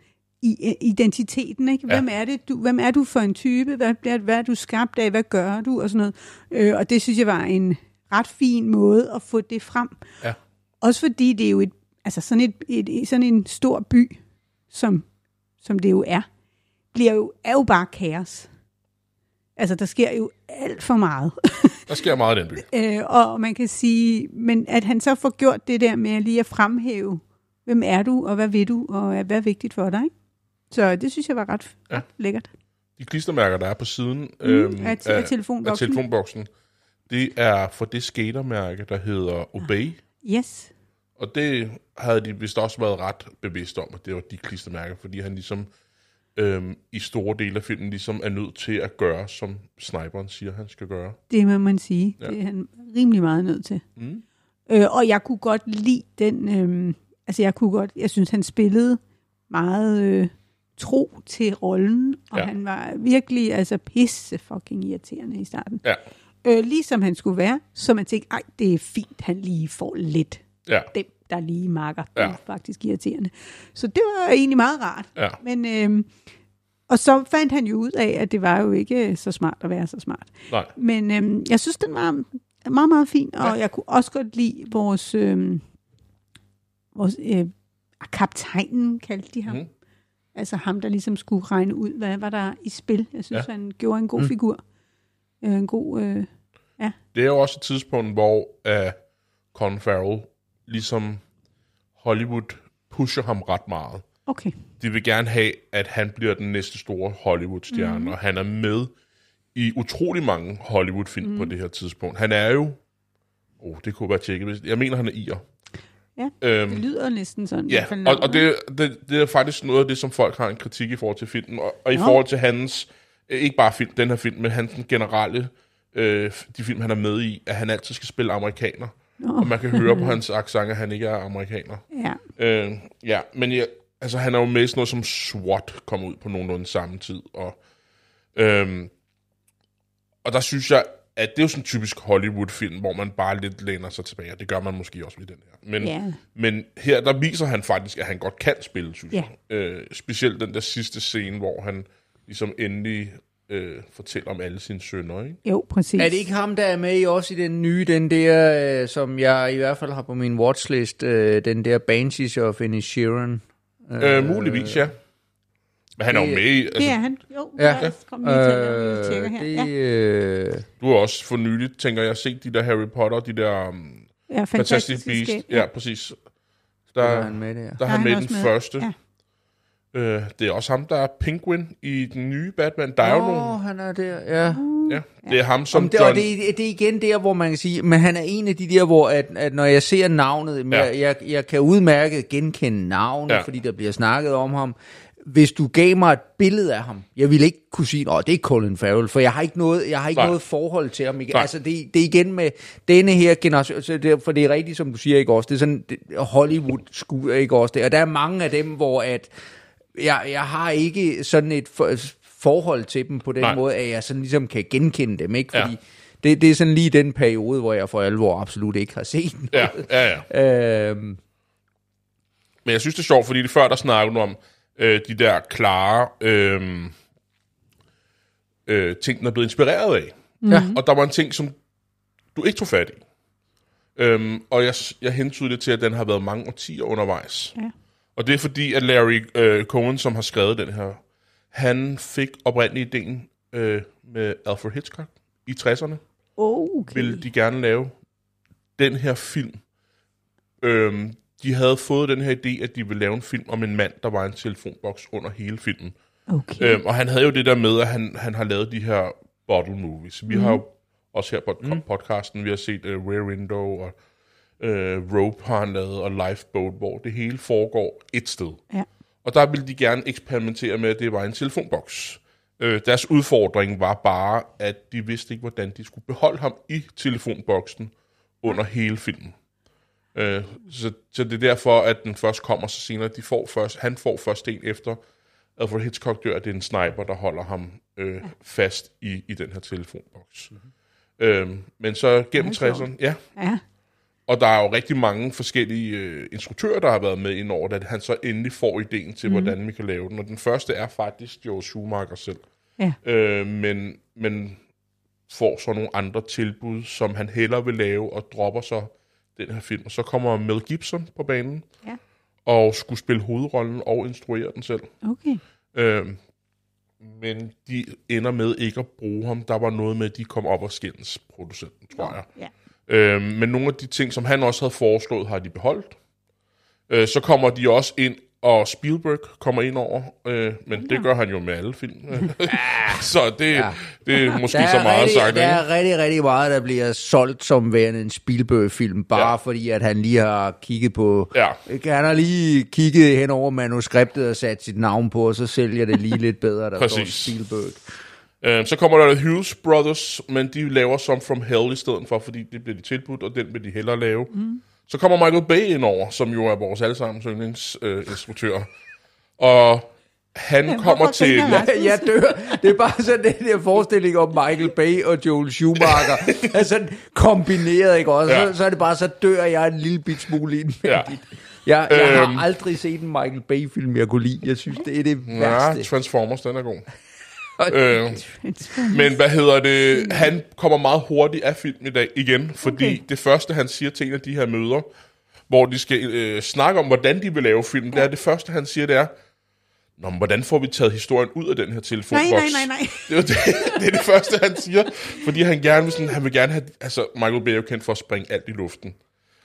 i, øh, identiteten. Ikke? Ja. Hvem, er det, du, hvem er du for en type? Hvad, bliver, hvad er du skabt af? Hvad gør du? Og sådan noget. Øh, og det synes jeg var en ret fin måde at få det frem. Ja. Også fordi det er jo et, altså sådan, et, et, et, sådan en stor by, som, som det jo er, bliver jo, er jo bare kaos. Altså, der sker jo alt for meget. Der sker meget i den by. Øh, og man kan sige, men at han så får gjort det der med lige at fremhæve, hvem er du, og hvad vil du, og hvad er vigtigt for dig, ikke? Så det synes jeg var ret, Ja. ret lækkert. De klistermærker, der er på siden øhm, af- af telefonboksen. af telefonboksen, det er for det skatermærke, der hedder Obey. Yes. Og det havde de vist også været ret bevidst om, at det var de klistermærker, fordi han ligesom øhm, i store dele af filmen ligesom er nødt til at gøre, som sniperen siger, han skal gøre. Det må man sige. Ja. Det er han rimelig meget nødt til. Mm. Øh, og jeg kunne godt lide den, øh, altså jeg kunne godt, jeg synes han spillede meget øh, tro til rollen, og Ja. han var virkelig altså pisse fucking irriterende i starten. Ja, Øh, ligesom han skulle være, så man tænkte, ej, det er fint, han lige får lidt ja, dem, der lige makker. Det Ja. er faktisk irriterende. Så det var egentlig meget rart. ja. Men, øhm, og så fandt han jo ud af, at det var jo ikke så smart at være så smart. Nej. Men øhm, jeg synes, den var meget, meget fin, og Ja. jeg kunne også godt lide vores, øhm, vores øh, kaptajnen, kaldte de ham. Mm. Altså ham, der ligesom skulle regne ud, hvad var der i spil. Jeg synes, Ja. ja. han gjorde en god mm. figur. Øh, en god... Øh, Det er jo også et tidspunkt, hvor uh, Colin Farrell, ligesom Hollywood, pusher ham ret meget. okay. De vil gerne have, at han bliver den næste store Hollywood-stjerne, Mhm. mm. og han er med i utrolig mange Hollywood-film Mhm. mm. på det her tidspunkt. Han er jo... Oh, det kunne være tjekket. Jeg mener, han er irer. Ja, Øhm, det lyder næsten sådan. Ja, fald og, og det, det, det er faktisk noget af det, som folk har en kritik i forhold til filmen, og, og i Nå. forhold til hans, øh, ikke bare film, den her film, men hans generelle, øh, de film, han er med i, at han altid skal spille amerikaner. Nå. Og man kan høre på hans accent, at han ikke er amerikaner. Ja. Øh, ja, men jeg, altså, han er jo med sådan noget som SWAT, kom ud på nogenlunde samme tid, og, øh, og der synes jeg, at det er jo sådan en typisk Hollywood-film, hvor man bare lidt læner sig tilbage, og det gør man måske også i den her. Men, Ja. men her, der viser han faktisk, at han godt kan spille, synes Ja. jeg. Øh, specielt den der sidste scene, hvor han ligesom endelig øh, fortæller om alle sine sønner, ikke? Jo, præcis. Er det ikke ham, der er med i også i den nye, den der, øh, som jeg i hvert fald har på min watchlist, øh, den der Banshees of Inisherin? Øh, muligvis, ja. Men han er jo det- med i... Altså, Det er han. Jo, Ja. ja. jeg kom lige til at Øh, tjekke her. det, Ja, øh, Du har også for nyligt, tænker jeg, set de der Harry Potter, de der um, ja Fantastic fantastisk Beasts. skæg. Ja, præcis. Der, der er han med der. der er han med den også første. Ja. Øh, det er også ham, der er Penguin i den nye Batman. Der er jo nogle... han er der, ja. Ja, det er ham, som Om det, John... og det, det er igen der, hvor man kan sige, men han er en af de der, hvor at, at når jeg ser navnet, Ja. jeg, jeg, jeg kan udmærket genkende navnet, Ja. fordi der bliver snakket om ham, hvis du gav mig et billede af ham, jeg ville ikke kunne sige, at det er Colin Farrell, for jeg har ikke noget, jeg har ikke Nej. noget forhold til ham. Ikke? Nej. Altså, det, det er igen med denne her generation, så det, for det er rigtigt, som du siger, ikke også? Det er sådan det, Hollywood skud, ikke også? Det, og der er mange af dem, hvor at, jeg, jeg har ikke sådan et for, forhold til dem på den Nej. Måde, at jeg sådan ligesom kan genkende dem, ikke? Ja. Fordi det, det er sådan lige den periode, hvor jeg for alvor absolut ikke har set Ja, ja, ja. Øhm, Men jeg synes, det er sjovt, fordi det før, der snakkede om øh, de der klare øh, øh, ting, den er blevet inspireret af. Ja. Og der var en ting, som du ikke tog fat i. Øhm, og jeg, jeg hentydede det til, at den har været mange årtier undervejs. Ja. Og det er fordi, at Larry øh, Cohen, som har skrevet den her, han fik oprindeligt ideen øh, med Alfred Hitchcock i 60'erne. Okay. Ville de gerne lave den her film. Øhm, de havde fået den her idé, at de ville lave en film om en mand, der var i en telefonboks under hele filmen. Okay. Øhm, og han havde jo det der med, at han, han har lavet de her bottle movies. Vi mm. har jo også her på mm. podcasten, vi har set uh, Rear Window og uh, Rope har han lavet, og Lifeboat, hvor det hele foregår et sted. Ja. Og der ville de gerne eksperimentere med, at det var en telefonboks. Øh, deres udfordring var bare, at de vidste ikke, hvordan de skulle beholde ham i telefonboksen under hele filmen. Øh, så, så det er derfor, at den først kommer så senere. De får først, han får først en efter Alfred Hitchcock dør, at det er en sniper, der holder ham øh, fast i, i den her telefonboks. Mm-hmm. Øh, men så gennem Meget 60'erne, ja, Ja. Og der er jo rigtig mange forskellige øh, instruktører, der har været med ind over at han så endelig får ideen til, mm. hvordan vi kan lave den. Og den første er faktisk Joe Schumacher selv. Ja. Øh, men, men får så nogle andre tilbud, som han hellere vil lave, og dropper så den her film. Og så kommer Mel Gibson på banen, Ja. og skulle spille hovedrollen og instruere den selv. Okay. Øh, men de ender med ikke at bruge ham. Der var noget med, at de kom op og skændes producenten, tror jeg. Ja. Øh, men nogle af de ting, som han også havde foreslået, har de beholdt. Øh, så kommer de også ind, og Spielberg kommer ind over, øh, men det gør han jo med alle film. så det, ja. det er måske der så er meget rigtig, sagt. Der ikke? er rigtig, rigtig meget, der bliver solgt som værende en Spielberg-film, bare Ja. ja. fordi, at han lige har kigget på... Ja. Han har lige kigget hen over manuskriptet og sat sit navn på, og så sælger det lige lidt bedre, der står Præcis. Spielberg. Øh, så kommer der Hughes Brothers, men de laver som From Hell i stedet for, fordi det bliver de tilbudt, og den vil de hellere lave. Mm. Så kommer Michael Bay ind over, som jo er vores allesammens yndlingsinstruktør. Øh, og han Ja, kommer til... Rasmus? Jeg dør. Det er bare sådan den der forestilling om Michael Bay og Joel Schumacher. er sådan kombineret, ikke også? Ja. Så, så er det bare, så dør jeg en lille bit smule indvendigt. Ja. Jeg, jeg Øhm. har aldrig set en Michael Bay-film, jeg kunne lide. Jeg synes, det er det Ja, værste. Transformers, den er god. Øh, men hvad hedder det? Han kommer meget hurtigt af film i dag igen, fordi okay. Det første, han siger til en af de her møder, hvor de skal øh, snakke om, hvordan de vil lave film, det er det første, han siger, det er, Nå, men hvordan får vi taget historien ud af den her telefonboks? Nej, nej, nej, nej. Det er, det, det er det første, han siger, fordi han gerne vil, sådan, han vil gerne have, altså Michael Bay er jo kendt for at springe alt i luften.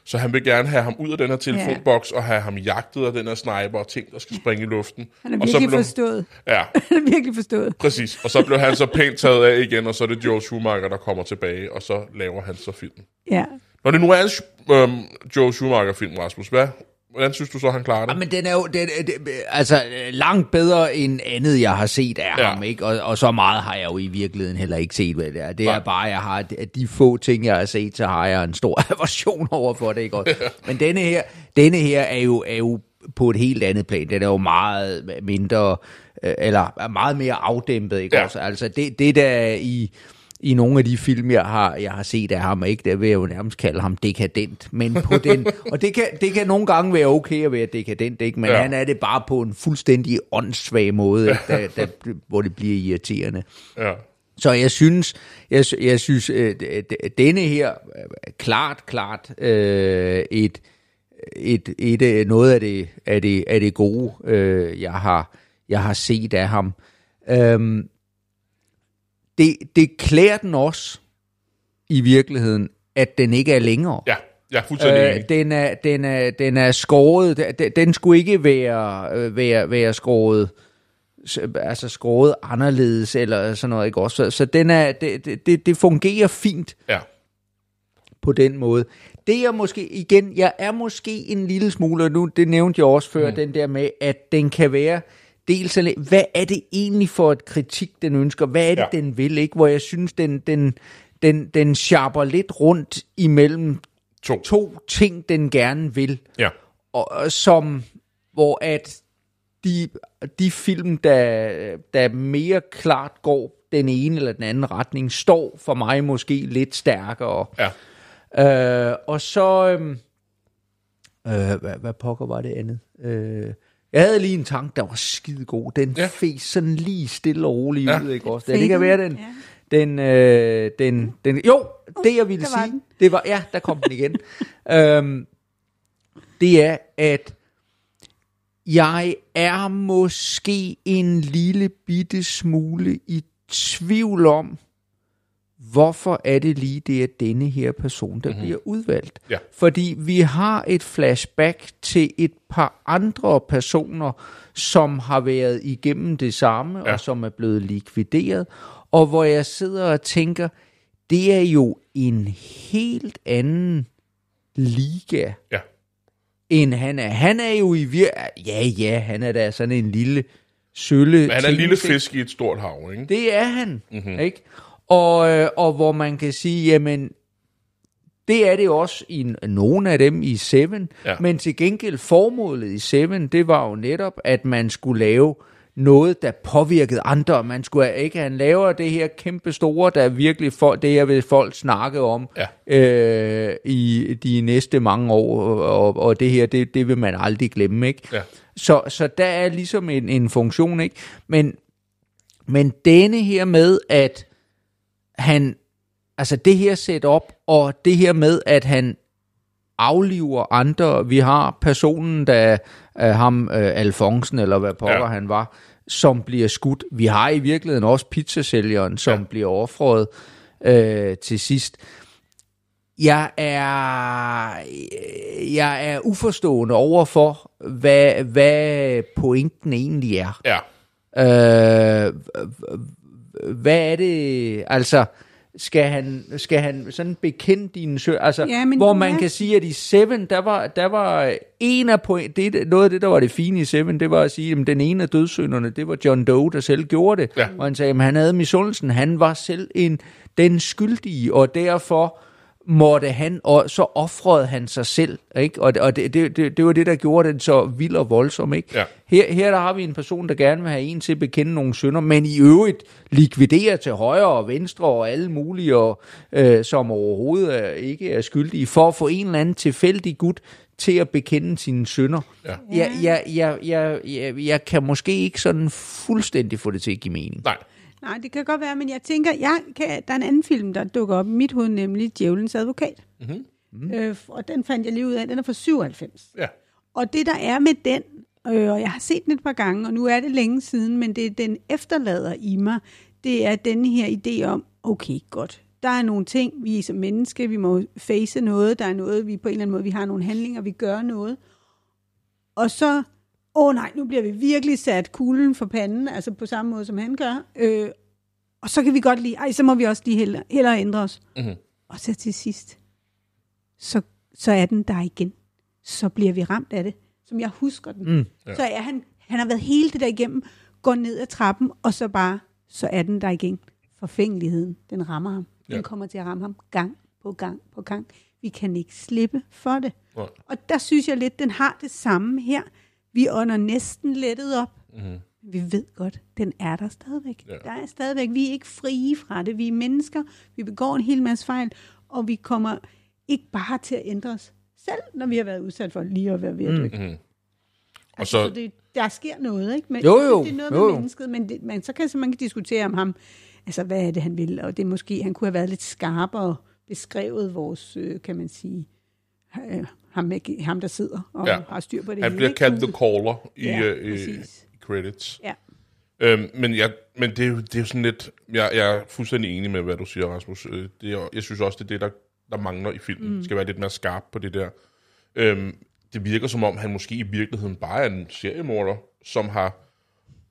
Så han vil gerne have ham ud af den her telefonboks, og have ham jagtet af den her sniper og ting, der skal springe i luften. Han er og så virkelig blev, forstået. Ja, Han er virkelig forstået. Præcis, og så blev han så pænt taget af igen, og så er det Joe Schumacher, der kommer tilbage, og så laver han så filmen. Ja. Når det nu er en øhm, Joe Schumacher-film, Rasmus, hvad, hvordan synes du så, han klarer det? Ja, men den er jo den, det, altså langt bedre end andet, jeg har set af Ja. ja. ham, ikke? Og, og så meget har jeg jo i virkeligheden heller ikke set, hvad det er. Det Nej. er bare, jeg har de få ting, jeg har set, så har jeg en stor aversion over for det, ikke? Og, men denne her, denne her er jo, er jo på et helt andet plan. Den er jo meget mindre, øh, eller er meget mere afdæmpet, ikke? Ja. Ja. Altså det, det der er i i nogle af de film, jeg har, jeg har set af ham, ikke, der vil jeg jo nærmest kalde ham dekadent. Men på den, og det kan, det kan nogle gange være okay at være dekadent, ikke? men Ja. han er det bare på en fuldstændig åndssvag måde, ikke? Der, der, hvor det bliver irriterende. Ja. Så jeg synes, jeg, jeg synes, øh, denne her er klart, klart øh, et, et, et, øh, noget af det, af det, af det gode, øh, jeg, har, jeg har set af ham. Øhm, det, det klæder den også i virkeligheden, at den ikke er længere. Ja, er fuldstændig Øh, den, er, den, er, den er skåret, den, den skulle ikke være, øh, være, være skåret, altså skåret anderledes eller sådan noget, ikke også? Så, den er, det, det, det fungerer fint Ja. på den måde. Det er måske, igen, jeg er måske en lille smule, og nu, det nævnte jeg også før, mm. den der med, at den kan være, dels, at- hvad er det egentlig for et kritik, den ønsker? Hvad er det, Ja. den vil? Ikke? Hvor jeg synes, den, den, den, den sharper lidt rundt imellem To. to ting, den gerne vil. Ja. Og, og som, hvor at de, de film, der, der mere klart går den ene eller den anden retning, står for mig måske lidt stærkere. Ja. Øh, og så... øhm, Øh, hvad, hvad pokker var det andet? Øh, jeg havde lige en tanke, der var skide god. Den Ja. ja. fes sådan lige stille og roligt Ja. ud, ikke også? Det, det kan være, den... Ja. Den, øh, den, den, jo, det jeg ville der var sige, den. det var, ja, der kom den igen. øhm, det er, at jeg er måske en lille bitte smule i tvivl om, hvorfor er det lige det er denne her person, der mm-hmm. bliver udvalgt. Ja. Fordi vi har et flashback til et par andre personer, som har været igennem det samme, Ja. og som er blevet likvideret, og hvor jeg sidder og tænker, det er jo en helt anden liga, Ja. end han er. Han er jo i vir... Ja, ja, han er da sådan en lille sølle... Men han er en lille fisk i et stort hav, ikke? Det er han, Mhm. mm-hmm. ikke? Og, øh, og hvor man kan sige, jamen, det er det også i nogle af dem i Seven, Ja. men til gengæld formålet i Seven, det var jo netop, at man skulle lave noget, der påvirkede andre. Man skulle ikke, han laver det her kæmpe store, der virkelig for, det her vil folk snakke om Ja. øh, i de næste mange år, og, og det her, det, det vil man aldrig glemme, ikke? Ja. Så, så der er ligesom en, en funktion, ikke? Men, men denne her med, at han, altså det her setup, og det her med, at han afliver andre. Vi har personen, der er ham, øh, Alfonsen, eller hvad pokker Ja. han var, som bliver skudt. Vi har i virkeligheden også pizzasælgeren, som ja. bliver offret øh, til sidst. Jeg er, jeg er uforstående over for, hvad, hvad pointen egentlig er. Ja. Øh, hvad er det, altså, skal han, skal han sådan bekende dine sø, altså, Ja, men- hvor man ja. kan sige, at i Seven, der var, der var en af point, det, noget af det, der var det fine i Seven, det var at sige, at den ene af dødssynderne, det var John Doe, der selv gjorde det, Ja. og han sagde, at han havde misundelsen, han var selv en, den skyldige, og derfor måtte han, og så offrede han sig selv, ikke? og, det, og det, det, det, det var det, der gjorde den så vild og voldsom. Ikke? Ja. Her, her der har vi en person, der gerne vil have en til at bekende nogle synder, men i øvrigt likvidere til højre og venstre og alle mulige, og, øh, som overhovedet er, ikke er skyldige, for at få en eller anden tilfældig gut til at bekende sine synder. Ja. Jeg, jeg, jeg, jeg, jeg, jeg kan måske ikke sådan fuldstændig få det til at give mening. Nej. Nej, det kan godt være, men jeg tænker, jeg kan, der er en anden film, der dukker op i mit hoved, nemlig Djævelens Advokat. Mm-hmm. Øh, og den fandt jeg lige ud af, den er fra 97. Ja. Og det, der er med den, øh, og jeg har set den et par gange, og nu er det længe siden, men det den efterlader i mig, det er den her idé om, okay, godt, der er nogle ting, vi er som menneske, vi må face noget, der er noget, vi på en eller anden måde, vi har nogle handlinger, vi gør noget. Og så, åh nej, nu bliver vi virkelig sat kuglen for panden, altså på samme måde, som han gør. Øh, og så kan vi godt lide, ej, så må vi også lige hellere, hellere ændre os. Mhm. Og så til sidst, så, så er den der igen. Så bliver vi ramt af det, som jeg husker den. Mm. Ja. Så er han, han har været hele det der igennem, går ned ad trappen, og så bare, så er den der igen. Forfængeligheden, den rammer ham. Den Ja. kommer til at ramme ham gang på gang på gang. Vi kan ikke slippe for det. Nej. Og der synes jeg lidt, den har det samme her. Vi ånder næsten lettet op. Mhm. Vi ved godt, den er der stadigvæk. Ja. Der er stadigvæk. Vi er ikke frie fra det. Vi er mennesker. Vi begår en hel masse fejl. Og vi kommer ikke bare til at ændre os selv, når vi har været udsat for lige at være ved at dø. Mm. Og Altså, så, så det, der sker noget, ikke? Men, Jo, jo. Det er noget Jo, med jo. mennesket, men, det, men så kan så man kan diskutere om ham, altså hvad er det, han vil, og det er måske, han kunne have været lidt skarpere beskrevet vores, øh, kan man sige, øh, ham, med, ham, der sidder og Ja. har styr på det han hele, bliver ikke? kaldt The Caller i, Ja, øh, i, i credits. Ja. Øhm, men jeg, men det, er jo- det er jo sådan lidt... Jeg, jeg er fuldstændig enig med, hvad du siger, Rasmus. Øh, Det er, jeg synes også, det er det, der, der mangler i filmen. Mm. skal være lidt mere skarp på det der. Øhm, det virker som om, han måske i virkeligheden bare er en seriemorder, som har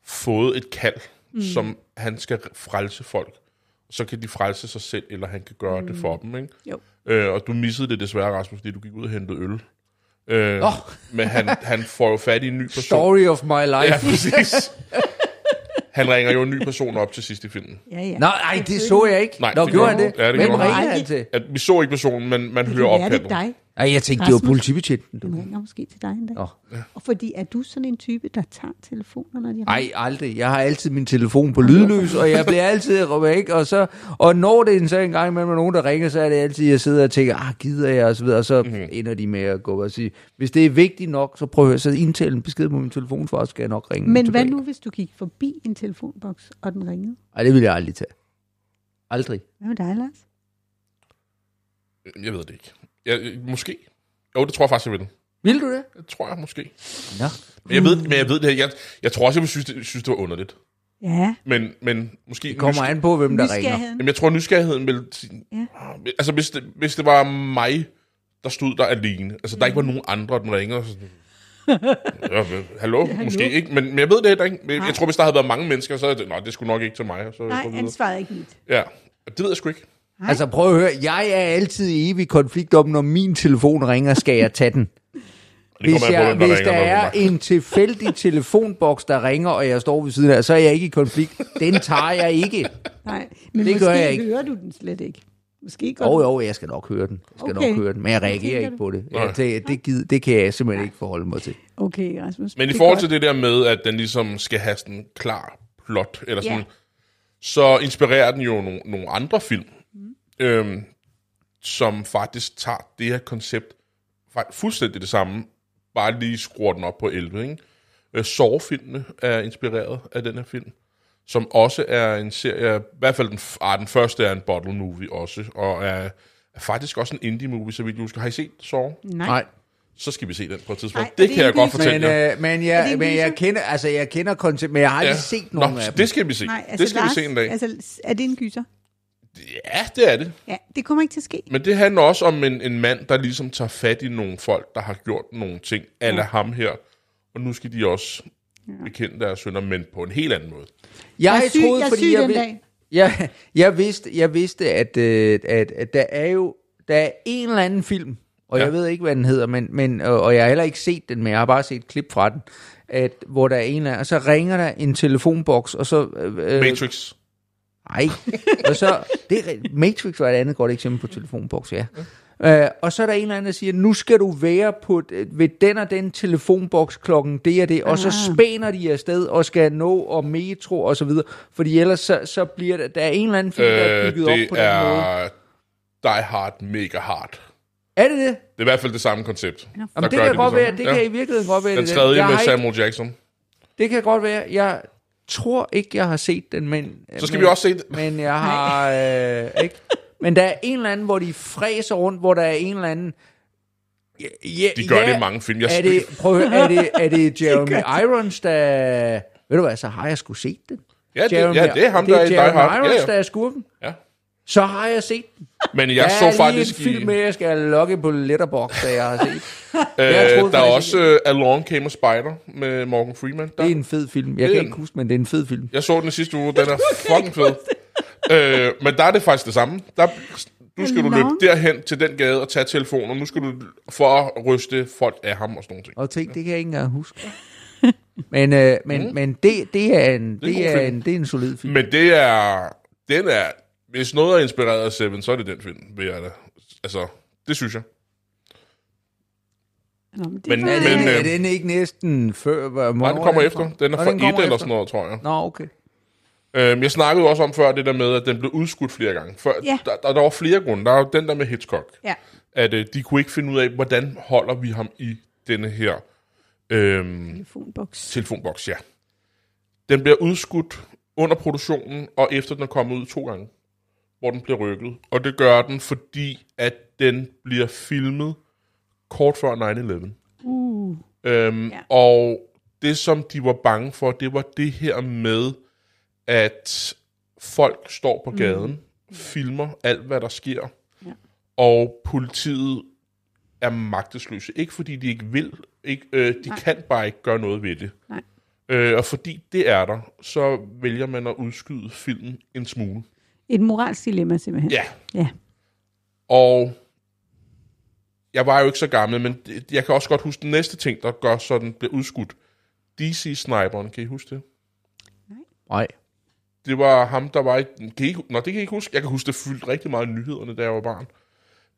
fået et kald, mm. som han skal frelse folk. Så kan de frelse sig selv, eller han kan gøre mm. det for dem. Ikke? Jo. Øh, og du missede det desværre, Rasmus, fordi du gik ud og hentede øl. Øh, Åh. Men han, han får jo fat i en ny person. Story of my life. Ja, præcis. Han ringer jo en ny person op til sidst i filmen. Ja, ja. Nå, nej, det så jeg ikke. Nej, Nå, det gjorde han det? Ja, det Hvem gjorde han. til? At vi så ikke personen, men man Det hører kan være, det er opkaldet. dig. Nej, jeg tænkte, det var Rasmus. politibetjenten. Du. Ringer måske til dig en dag. Nå. Og fordi er du sådan en type, der tager telefoner, når de ringer? Nej, aldrig. Jeg har altid min telefon på lydløs, og jeg bliver altid væk, og så, og når det er så en gang imellem nogen, der ringer, så er det altid, jeg sidder og tænker, ah, gider jeg, og så videre, og så mm-hmm. ender de med at gå og sige, hvis det er vigtigt nok, så prøv at så indtale en besked på min telefon, for så skal jeg nok ringe Men tilbage. hvad nu, hvis du gik forbi en telefonboks, og den ringede? Ej, det vil jeg aldrig tage. Aldrig. Hvad med dig, Lars? Jeg ved det ikke. Jeg, måske. Jo, det tror jeg faktisk, jeg vil. Vil du det? Det tror jeg måske. Nå. Men jeg ved, men jeg ved det her. Jeg, jeg tror også, jeg vil synes, det, synes, det var underligt. Ja, Men, men måske... Det kommer an på, hvem der ringer. Jamen, jeg tror, nysgerrigheden vil. Ja. Altså, hvis det, hvis det var mig, der stod der alene, altså, der ikke var nogen andre, den ringer, så... Ja, men, hallo, hallo. måske ikke, men, men jeg ved det heller ikke. Men Jeg tror, hvis der havde været mange mennesker, så er det, nej, det skulle nok ikke til mig. og Så jeg Nej, videre. ansvaret er ikke mit. Ja, det ved jeg sgu ikke. Nej. Altså prøv at høre, jeg er altid i evig konflikt om, når min telefon ringer, skal jeg tage den. Det Hvis, an på, jeg, hvem hvis ringer, der er en tilfældig telefonboks, der ringer, og jeg står ved siden af, så er jeg ikke i konflikt. Den tager jeg ikke. Nej, men Det måske gør jeg ikke. hører du den slet ikke. Måske gør Jo, jo, jeg skal nok høre den. Jeg skal Okay. nok høre den, men jeg reagerer ikke du? på det. Nej. Ja, det, det, gider, det kan jeg simpelthen ikke forholde mig til. Okay, Rasmus. Men i forhold til det der med, at den ligesom skal have sådan en klar plot, eller sådan, Ja. så inspirerer den jo nogle, nogle andre film. Øhm, som faktisk tager det her koncept fuldstændig det samme, bare lige skruer den op på 11. Ikke? Øh, Saw-filmene er inspireret af den her film, som også er en serie, i hvert fald den, ah, den første er en bottle movie også, og er, er faktisk også en indie movie, så vidt jeg husker. Har I set Saw? Nej. Nej. Så skal vi se den på et tidspunkt. Nej, det det kan jeg godt fortælle Men, jer. øh, men, jeg, en men jeg kender, altså, jeg kender koncept, men jeg har aldrig set nogen Nå, af dem. det skal vi se. Nej, altså det skal Lars, vi se en dag. Altså, er det en gyser? Ja, det er det. Ja, det kommer ikke til at ske. Men det handler også om en, en mand, der ligesom tager fat i nogle folk, der har gjort nogle ting, alle ja. ham her. Og nu skal de også bekende deres sønner, men på en helt anden måde. Jeg, Jeg er syg, troede, jeg fordi syg jeg, den dag. jeg, jeg vidste, jeg vidste at, øh, at, at der er jo der er en eller anden film, og Ja. jeg ved ikke, hvad den hedder, men, men, og, og jeg har heller ikke set den, men jeg har bare set et klip fra den, at, hvor der er en eller anden, og så ringer der en telefonboks, og så... Øh, Matrix. Nej. Og så, det, er ri- Matrix var et andet godt eksempel på telefonboks, ja. Uh, og så er der en eller anden, der siger, nu skal du være på, d- ved den og den telefonboks klokken det og det, og så Ah. spænder de afsted og skal nå og metro og så videre, fordi ellers så, så bliver der, der er en eller anden film, der er Øh, bygget op det på den måde. er Die Hard Mega Hard. Er det det? Det er i hvert fald det samme koncept. Jamen, Der det kan de godt det være, det Ja. kan i virkeligheden godt være. Den det tredje Jeg med Samuel Jackson. det kan godt være, jeg tror ikke, jeg har set den, men... Så skal men, vi også se det. Men jeg har... Øh, ikke? Men der er en eller anden, hvor de fræser rundt, hvor der er en eller anden... Ja, ja, De gør ja, det i mange film. Jeg er det, prøv høre, er det, er det Jeremy Irons, der... Ved du hvad, så har jeg sgu set den. ja, det, ja, det er ham, der er i Die Jeremy Hard. Irons, Ja, der ja. er skurken. Ja. Så har jeg set den. Men jeg der så er faktisk i... film med, jeg skal logge på Letterboxd, da jeg har set. Jeg Øh, troede der er også uh, Along Came a Spider med Morgan Freeman. Der, Det er en fed film. Jeg Det kan en- ikke huske, men det er en fed film. Jeg så den i sidste uge, den er fucking fed. øh, men der er det faktisk det samme. Der, nu skal du løbe derhen til den gade og tage telefonen, og nu skal du for at ryste folk af ham og sådan nogle ting. Og tænk, det kan jeg ikke engang huske. Men, øh, men, mm. men det, det, er en, er det, god er film. en, det er en solid film. Men det er, den er, hvis noget er inspireret af Seven, så er det den film, vil jeg da. Altså, det synes jeg. Nå, men det Men- er, men, den, øh, er den ikke næsten før? Hvor, Nej, den kommer efter. Den er fra et eller sådan noget, tror jeg. Nå, okay. Øhm, jeg snakkede også om før det der med, at den blev udskudt flere gange. Før, Ja. der, der, der var flere grunde. Der er jo den der med Hitchcock. Ja. At øh, de kunne ikke finde ud af, hvordan holder vi ham i denne her øhm, Telefonboks. telefonboks. Ja. Den bliver udskudt under produktionen, og efter den er kommet ud to gange, hvor den bliver rykket. Og det gør den, fordi at den bliver filmet kort før 9-11. Uh. Øhm, Ja. Og det, som de var bange for, det var det her med, at folk står på gaden, mm. filmer alt, hvad der sker, Ja. og politiet er magtesløse. Ikke fordi de ikke vil, ikke, øh, de Nej. kan bare ikke gøre noget ved det. Nej. Øh, og fordi det er der, så vælger man at udskyde filmen en smule. Et moralsk dilemma, simpelthen. Ja. Ja. Og jeg var jo ikke så gammel, men jeg kan også godt huske den næste ting, der gør sådan, bliver udskudt. DC-sniperen, kan I huske det? Nej. Det var ham, der var i... Kan I, ikke- nå, det kan I ikke huske. Jeg kan huske, det fyldte rigtig meget nyhederne, da jeg var barn.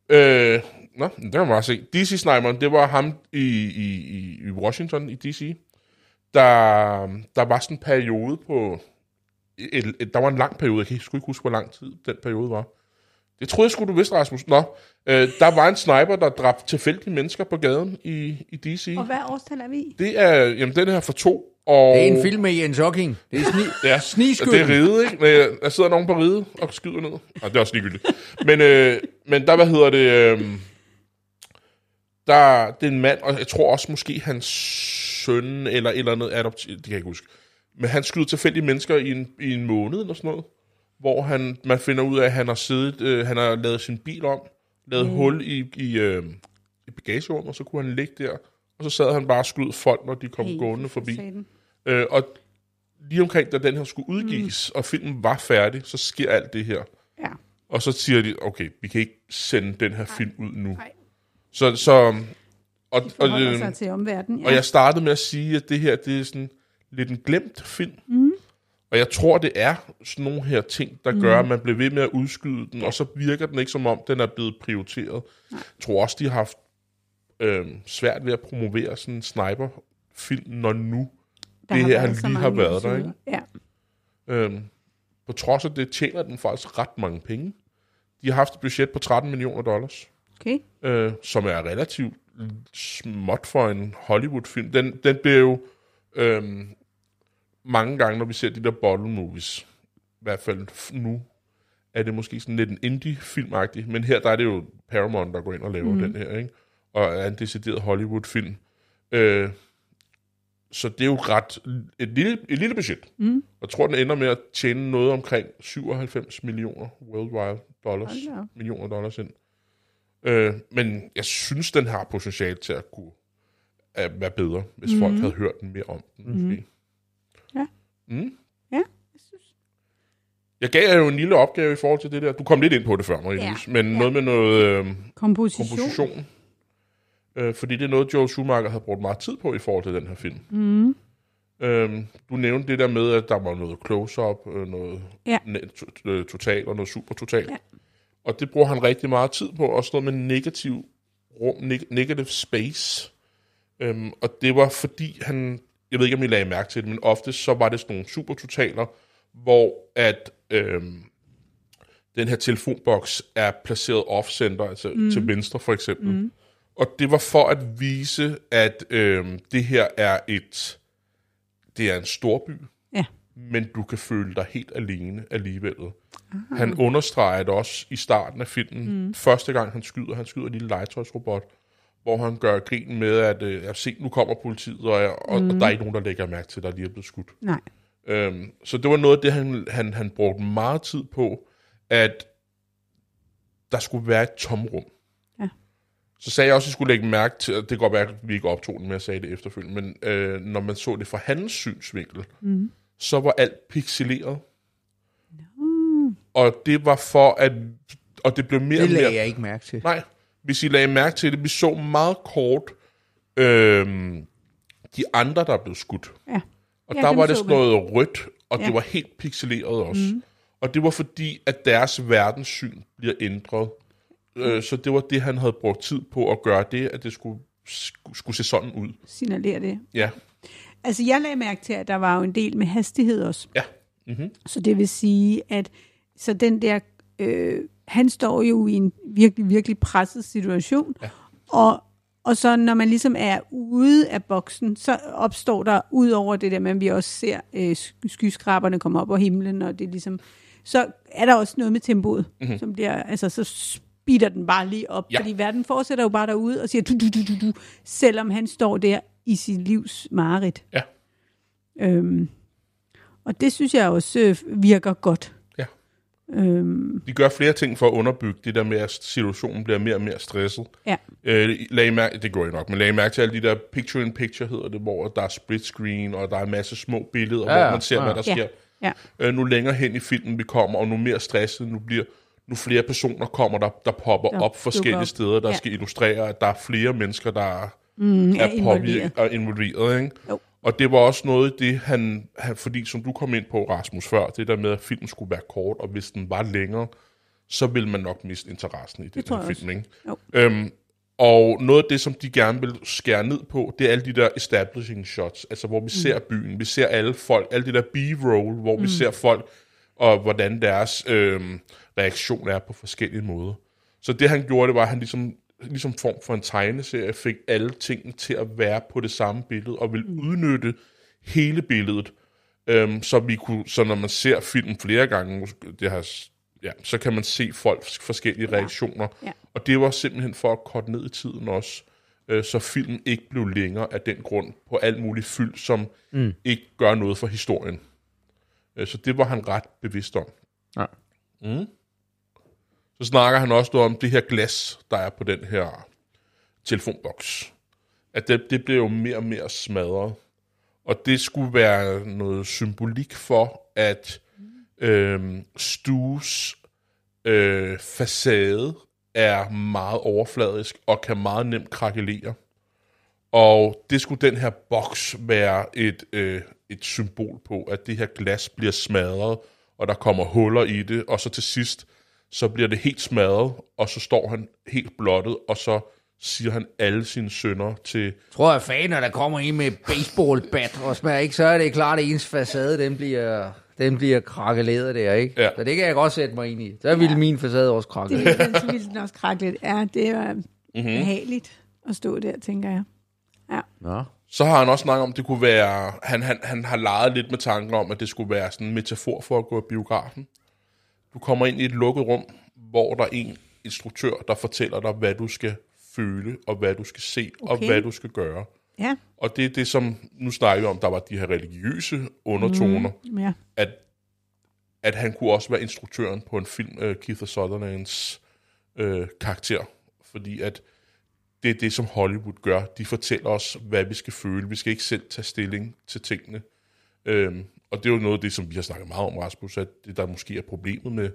Øh, nå, det kan man bare se. DC-sniperen, det var ham i, i, i, i Washington, i DC. Der, der var sådan en periode på... Et, et, der var en lang periode, jeg kan sgu ikke huske, hvor lang tid den periode var. Det troede jeg skulle du vidste, Rasmus. Nå, øh, der var en sniper, der dræbte tilfældige mennesker på gaden i, i DC. Og hvad årstal er vi i? Det er, jamen, den her for to. Og, Det er en film med Jens Hocking. Det er sni, Ja, snigskyld. Det er ride, ikke? Men, der sidder nogen på ride og skyder ned. Og det er også ligegyldigt. Men, øh, men der, hvad hedder det... Øh, der, det er en mand, og jeg tror også måske hans søn, eller et eller andet adoptiv, det kan jeg ikke huske. Men han skyder tilfældige mennesker i en, i en måned, eller sådan noget. Hvor han, man finder ud af, at han har siddet, øh, han har lavet sin bil om, lavet mm. hul i, i, øh, i bagagerummet, og så kunne han ligge der. Og så sad han bare og skød folk, når de kom Hey, gående for forbi. Øh, og lige omkring, da den her skulle udgives, mm. og filmen var færdig, så sker alt det her. Ja. Og så siger de, okay, vi kan ikke sende den her film ud nu. Nej. Så, så og, og, Forholder øh, sig til omverdenen. og jeg startede med at sige, at det her, det er sådan lidt en glemt film. Mm. Og jeg tror, det er sådan nogle her ting, der gør, at man bliver ved med at udskyde den, og så virker den ikke som om, den er blevet prioriteret. Jeg tror også, de har haft øh, svært ved at promovere sådan en sniper-film, når nu Der det her lige har været der, episoder. Ja. Øhm, på trods af det tjener den faktisk ret mange penge. De har haft et budget på 13 millioner dollars, Okay. øh, som er relativt småt for en Hollywood-film. Den, den bliver jo øhm, mange gange, når vi ser de der bottle movies, i hvert fald nu, er det måske sådan lidt en indie-filmagtig, men her der er det jo Paramount, der går ind og laver mm. den her, ikke? og er en decideret Hollywood-film. Øh, så det er jo ret et lille, et lille budget. Mm. Jeg tror, den ender med at tjene noget omkring 97 millioner worldwide dollars, da op. millioner dollars ind. Øh, men jeg synes, den har potentiale til at kunne at være bedre, hvis mm. folk havde hørt mere om den. Måske. Ja. Mm. Ja, Jeg gav jer jo en lille opgave i forhold til det der. Du kom lidt ind på det før, Marie Ja. ja. men noget med noget øh, Komposition. komposition. Øh, fordi det er noget, Joel Schumacher havde brugt meget tid på i forhold til den her film. Mm. Øhm, du nævnte det der med, at der var noget close-up, øh, noget Ja. to- øh, total og noget super total. Ja. Og det bruger han rigtig meget tid på, også noget med negativ rum, neg- negative space. Øhm, og det var fordi han, jeg ved ikke om I lagde mærke til det, men ofte så var det sådan nogle super totaler, hvor at øhm, den her telefonboks er placeret off-center, altså mm. til venstre for eksempel. Mm. Og det var for at vise, at øhm, det her er et, det er en storby, Ja. men du kan føle dig helt alene alligevel. Aha. Han understreger det også i starten af filmen. Mm. Første gang han skyder, han skyder en lille legetøjsrobot, hvor han gør grin med, at øh, jeg se, nu kommer politiet, og, jeg, og, mm. og der er ikke nogen, der lægger mærke til, at der lige er blevet skudt. Nej. Øhm, så det var noget af det, han, han, han brugte meget tid på, at der skulle være et tomrum. Ja. Så sagde jeg også, at jeg skulle lægge mærke til, at det kan godt være, at vi ikke optog den, men jeg sagde det efterfølgende, men øh, når man så det fra hans synsvinkel, mm. så var alt pixeleret. No. Og det var for at, og det blev mere Det og mere... lagde jeg ikke mærke til. Nej, hvis I lagde mærke til det, vi så meget kort øhm, de andre, der blev skudt. Ja. Og Ja, der var det så sådan noget rødt, og Ja. det var helt pixeleret også. Mm. Og det var fordi, at deres verdenssyn bliver ændret. Øh, så det var det, han havde brugt tid på at gøre det, at det skulle, skulle, se sådan ud. Signalerer det. Ja, Altså, jeg lagde mærke til, at der var jo en del med hastighed også. ja. Så det vil sige, at så den der, øh, han står jo i en virkelig, virkelig presset situation, ja. og, og så når man ligesom er ude af boksen, så opstår der, ud over det der at vi også ser øh, sk- skyskraberne komme op over himlen, og det er ligesom, så er der også noget med tempoet, mm-hmm. som bliver, altså så speeder den bare lige op, ja. fordi verden fortsætter jo bare derude og siger du, du, du, du, du, selvom han står der i sit livs mareridt. Ja. Øhm, og det synes jeg også øh, virker godt. Ja. Øhm, De gør flere ting for at underbygge det der med, at situationen bliver mere og mere stresset. ja. Øh, lag mærke, det går I nok, men lag mærke til alle de der picture-in-picture hedder det, hvor der er split screen, og der er en masse små billeder, Ja, ja, ja, hvor man ser, ja. hvad der Ja. sker. Ja. Øh, nu længere hen i filmen vi kommer, og nu mere stresset nu bliver, nu flere personer kommer, der, der popper Der op forskellige op. steder, der Ja. skal illustrere, at der er flere mennesker, der Mm, er, er involveret. påvirket og involveret. Ikke? Jo. Og det var også noget det, han, han, fordi som du kom ind på, Rasmus, før, det der med, at filmen skulle være kort, og hvis den var længere, så ville man nok miste interessen i den her jeg film. Ikke? Jo. Øhm, og noget af det, som de gerne vil skære ned på, det er alle de der establishing shots, altså hvor vi mm. ser byen, vi ser alle folk, alle de der B-roll, hvor mm. vi ser folk, og hvordan deres øhm, reaktion er på forskellige måder. Så det han gjorde, det var, at han ligesom, ligesom form for en tegneserie, fik alle tingene til at være på det samme billede, og ville udnytte hele billedet, øhm, så vi kunne, så når man ser filmen flere gange, det har, ja, så kan man se folks forskellige reaktioner. Ja. Og det var simpelthen for at korte ned i tiden også, øh, så filmen ikke blev længere af den grund på alt muligt fyld, som mm. ikke gør noget for historien. Øh, så det var han ret bevidst om. Ja. Mm. Så snakker han også om det her glas, der er på den her telefonboks. At det, det bliver jo mere og mere smadret. Og det skulle være noget symbolik for, at øh, Stues øh, facade er meget overfladisk og kan meget nemt krakelere. Og det skulle den her boks være et, øh, et symbol på, at det her glas bliver smadret, og der kommer huller i det, og så til sidst, så bliver det helt smadret, og så står han helt blottet, og så siger han alle sine sønner til... tror jeg fan, når der kommer en med baseballbat og smager, ikke, så er det klart, at ens facade, den bliver, den bliver krakkeleret der, ikke? Ja. Så det kan jeg godt sætte mig ind i. Så ville min facade også krakke. Det, den, så ville den også krakke lidt. Ja, det er Mhm. mm-hmm. behageligt at stå der, tænker jeg. Ja. Nå. Så har han også snakket om, at det kunne være... Han, han, han har leget lidt med tanken om, at det skulle være sådan en metafor for at gå i biografen. Du kommer ind i et lukket rum, hvor der er en instruktør, der fortæller dig, hvad du skal føle, og hvad du skal se, okay. og hvad du skal gøre. Ja, Og det er det, som... Nu snakker vi om, der var de her religiøse undertoner. Mm. ja. At, at han kunne også være instruktøren på en film, uh, Keith Sutherlands uh, karakter. Fordi at det er det, som Hollywood gør. De fortæller os, hvad vi skal føle. Vi skal ikke selv tage stilling til tingene. Øhm, og det er jo noget af det, som vi har snakket meget om, Rasmus, at det, der måske er problemet med,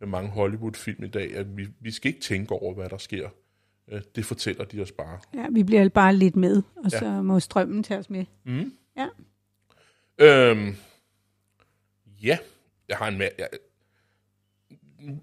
med mange Hollywood-film i dag, at vi, vi skal ikke tænke over, hvad der sker. Øh, det fortæller de os bare. ja, vi bliver bare lidt med, og Ja. så må strømmen tage os med. Mm. Ja. Øhm, ja, jeg har en mere... Jeg,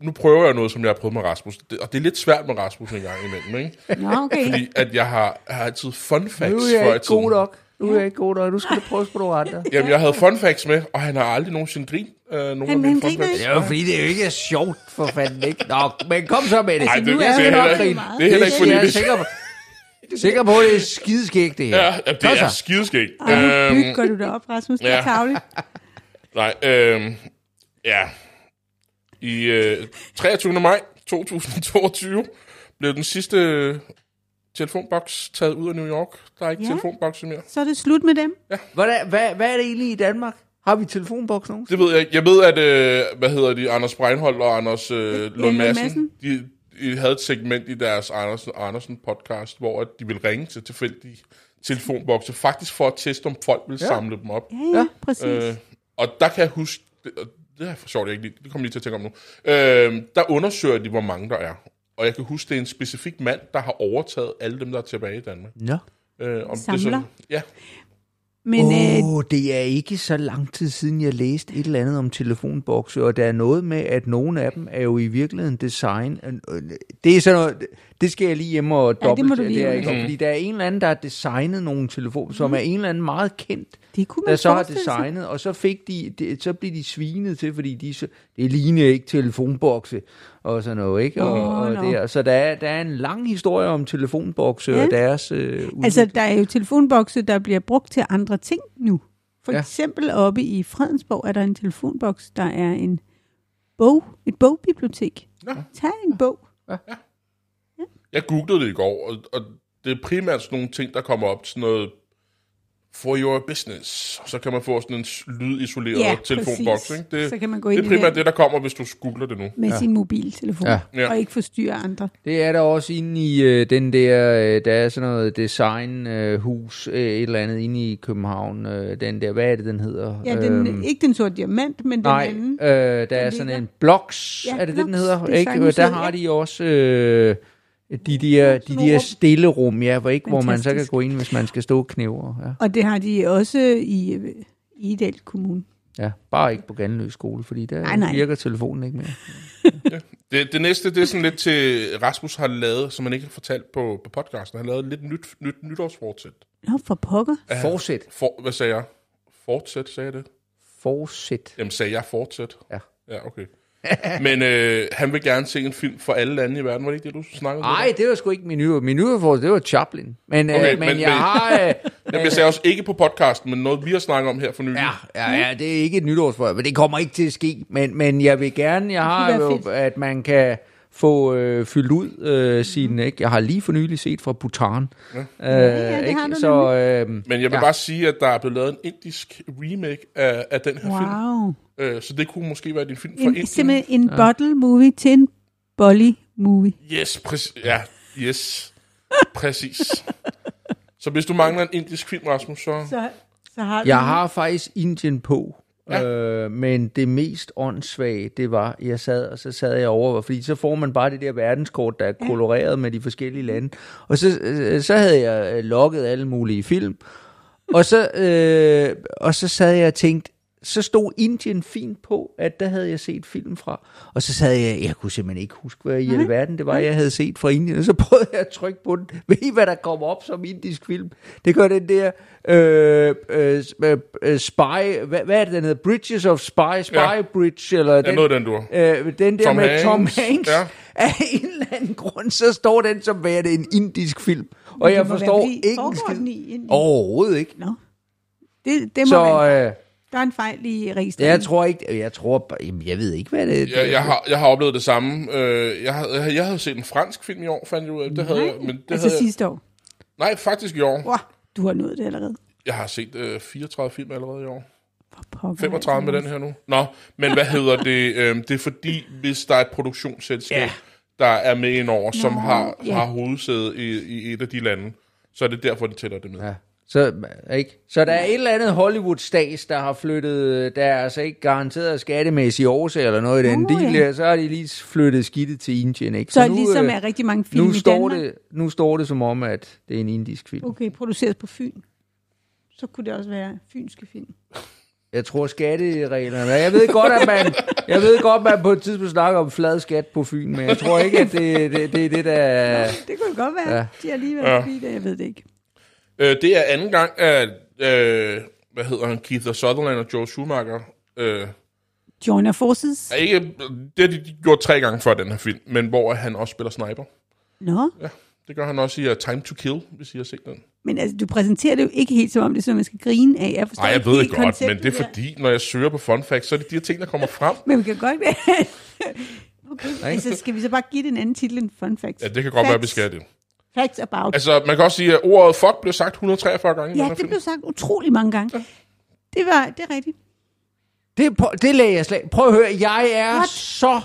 nu prøver jeg noget, som jeg har prøvet med Rasmus. Det, og det er lidt svært med Rasmus en gang imellem, ikke? Nå, okay. Fordi at jeg har, har altid fun facts Nu er jeg ikke god nok. Nu er jeg ikke god nok. Nu skal du prøve på nogle andre. Jamen, jeg havde fun facts med, og han har aldrig nogensinde grint øh, nogen af Han- mine fun griner facts. Det er jo fordi, det er jo ikke sjovt for fanden, ikke? Nå, men kom så med det. Nej, det, nu det, er det, er heller, ikke, det er heller ikke Det er jeg politisk. sikker på. At det er skideskægt, det her. Ja, ja, det Kom er skideskægt. Nu Øhm, bygger du det op, Rasmus. Det er ja. tavligt. nej, øhm, ja. I øh, 23. maj 2022 blev den sidste telefonboks taget ud af New York. Der er ikke Ja. ja. telefonbokse mere. Så er det slut med dem. Hvad, hvad, hvad er det egentlig i Danmark? Har vi telefonboks nogen? Det ved jeg ikke. Jeg ved, at, øh, hvad hedder de, Anders Breinholt og Anders øh, Lund Madsen, de, de havde et segment i deres Andersen, Andersen podcast, hvor at de ville ringe til tilfældige telefonbokse, faktisk for at teste, om folk ville ja. samle dem op. Ja, ja, ja. præcis. Øh, og der kan jeg huske, det, det er for sjovt, jeg ikke lige, det kommer lige til at tænke om nu, øh, der undersøger de, hvor mange der er. Og jeg kan huske, det er en specifik mand, der har overtaget alle dem, der er tilbage i Danmark. Nå. Øh, om Samler? Det er så, ja, Men øh, oh, det er ikke så lang tid siden, jeg læste et eller andet om telefonbokse, og der er noget med, at nogle af dem er jo i virkeligheden design. Øh, Det er sådan noget, det skal jeg lige hjem og Ja, det dobbelt. må du lige det er ikke, og- fordi der er en eller anden, der har designet nogle telefoner, som er en eller anden meget kendt, det kunne der så har forestille sig. designet, og så fik de, det, så blev de svinet til, fordi de så, det ligner ikke telefonbokse og sådan noget, ikke? Og, Åh, og nå. der, så der er, der er en lang historie om telefonbokse Ja. og deres øh, Altså, der er jo telefonbokse, der bliver brugt til andre ting nu. For Ja. ja. eksempel oppe i Fredensborg er der en telefonboks, der er en bog, et bogbibliotek. Nå. Tag en bog. Jeg googlede det i går, og, og det er primært sådan nogle ting, der kommer op, sådan noget for your business. Så kan man få sådan en lydisoleret Ja, telefonboks. Ikke? Det, Så kan man gå det ind er i primært den. det, der kommer, hvis du googler det nu. med ja. sin mobiltelefon. Ja. Og ikke forstyrre andre. Det er der også inde i øh, den der, øh, der er sådan noget designhus, øh, øh, et eller andet inde i København. Øh, den der, hvad er det, den hedder? Ja, den, Øhm, ikke den sorte diamant, men Nej, den anden. øh, der er sådan ligger- en Blocks, Ja, er det det, den hedder? Ikke? Der har de også øh, de der, de der stille rum, ja, hvor, ikke, hvor man så kan gå ind, hvis man skal stå og knæve. Ja. Og det har de også i øh, Idal Kommune. ja, bare ikke på Ganløs skole, fordi der Nej, nej. virker telefonen ikke mere. Det, det næste, det er sådan lidt til Rasmus har lavet, som han ikke har fortalt på, på podcasten. Han har lavet lidt nyt, nyt nytårsfortsæt. Nå, for pokker. Fortsæt. For, hvad sagde jeg? Fortsæt, sagde jeg det? Fortsæt. Jamen, sagde jeg fortsæt? Ja. Ja, okay. Men øh, han vil gerne se en film for alle lande i verden. Var det ikke det, du snakkede om? Nej, det var sgu ikke min nye. Min nye det var Chaplin. Men, okay, Okay, øh, men, men- jeg men- har... Øh, Jamen, jeg sagde også ikke på podcasten, men noget, vi har snakket om her for nylig. Ja, ja, ja, det er ikke et nytårsforsæt, men det kommer ikke til at ske. Men, men jeg vil gerne, jeg har jo, fedt. at man kan få øh, fyldt ud øh, sin, ikke? Jeg har lige for nylig set fra Bhutan. Ja, øh, ja, du Så, øh, Men jeg vil Ja. ja. bare sige, at der er blevet lavet en indisk remake af, af den her film. Wow. Øh, så det kunne måske være din film fra En, Indien. simpelthen en bottle movie til en bolly movie. Yes, præcis. Ja, yes. Præcis. så hvis du mangler en indisk film, Rasmus, så... Så, så har du jeg har faktisk Indien på. Ja. Øh, men det mest åndssvage, det var, jeg sad, og så sad jeg over, fordi så får man bare det der verdenskort, der er koloreret med de forskellige lande. Og så, øh, så havde jeg øh, logget alle mulige film, og så, øh, og så sad jeg og tænkte, så stod Indien fint på, at der havde jeg set film fra. Og så sad jeg, jeg kunne simpelthen ikke huske, hvad i alverden det var, jeg havde set fra Indien. Og så prøvede jeg at trykke på den. Ved I, hvad der kom op som indisk film? Det gør den der øh, øh, øh, Spy, hvad, hvad er det, den hedder? Bridges of Spy, Spy Ja. Bridge, eller Ja, den, noget den, du øh, den der Tom med Tom Hanks. Hanks. Ja. Af en eller anden grund, så står den som værende en indisk film. Og jeg forstår ikke en foregår skid. den i Indien? Overhovedet ikke. Nå. Det, det må Så være, øh, der er en fejl i registreringen. jeg tror ikke, jeg tror, jamen, jeg ved ikke, hvad det er. Jeg, jeg, har, jeg har oplevet det samme. Øh, jeg, havde, jeg, havde set en fransk film i år, fandt jeg ud af. Det havde jeg, men det altså havde jeg, sidste år. Nej, faktisk i år. Wow, du har nået det allerede. Jeg har set øh, 34 film allerede i år. Pokker, 35 med den her nu. Nå, men hvad hedder det? Øhm, det er fordi, hvis der er et produktionsselskab, Ja. der er med ind over, som Nå, har, ja. har hovedsæde i, i et af de lande, så er det derfor, de tæller det med. Ja. Så, ikke? så der er et eller andet Hollywood-stats, der har flyttet, der er altså ikke garanteret skattemæssige årsager eller noget i den ja. der, så har de lige flyttet skidtet til Indien. Ikke? Så nu, ligesom øh, er rigtig mange film nu i står, Danmark. det, nu står det som om, at det er en indisk film. Okay, produceret på Fyn. Så kunne det også være fynske film. Jeg tror skattereglerne. Jeg ved godt, at man, jeg ved godt, at man på et tidspunkt snakker om flad skat på Fyn, men jeg tror ikke, at det, det, det er det, der... Det kunne godt være. Ja. De har lige været Ja. ja. forbi det, jeg ved det ikke. Øh, det er anden gang, at, øh, hvad hedder han, Keith Sutherland og Joe Schumacher, øh, Joiner Forces. er ikke, det har de gjort tre gange før den her film, men hvor han også spiller sniper. Nå, Ja, det gør han også i uh, Time to Kill, hvis I har set den. men altså, du præsenterer det jo ikke helt som om det er sådan, man skal grine af. Jeg forstår Nej, jeg ved det godt, men det er fordi, når jeg søger på fun facts, så er det de her ting, der kommer frem. Men vi kan godt Okay, altså skal vi så bare give det en anden titel end Fun Facts? Ja, det kan godt være, at vi skal det. Facts about. Altså, man kan også sige, at ordet fuck blev sagt 143 gange i den ja, det film. blev sagt utrolig mange gange. Det var, det er rigtigt. Det, det lagde jeg slet Prøv at høre, jeg er What? så...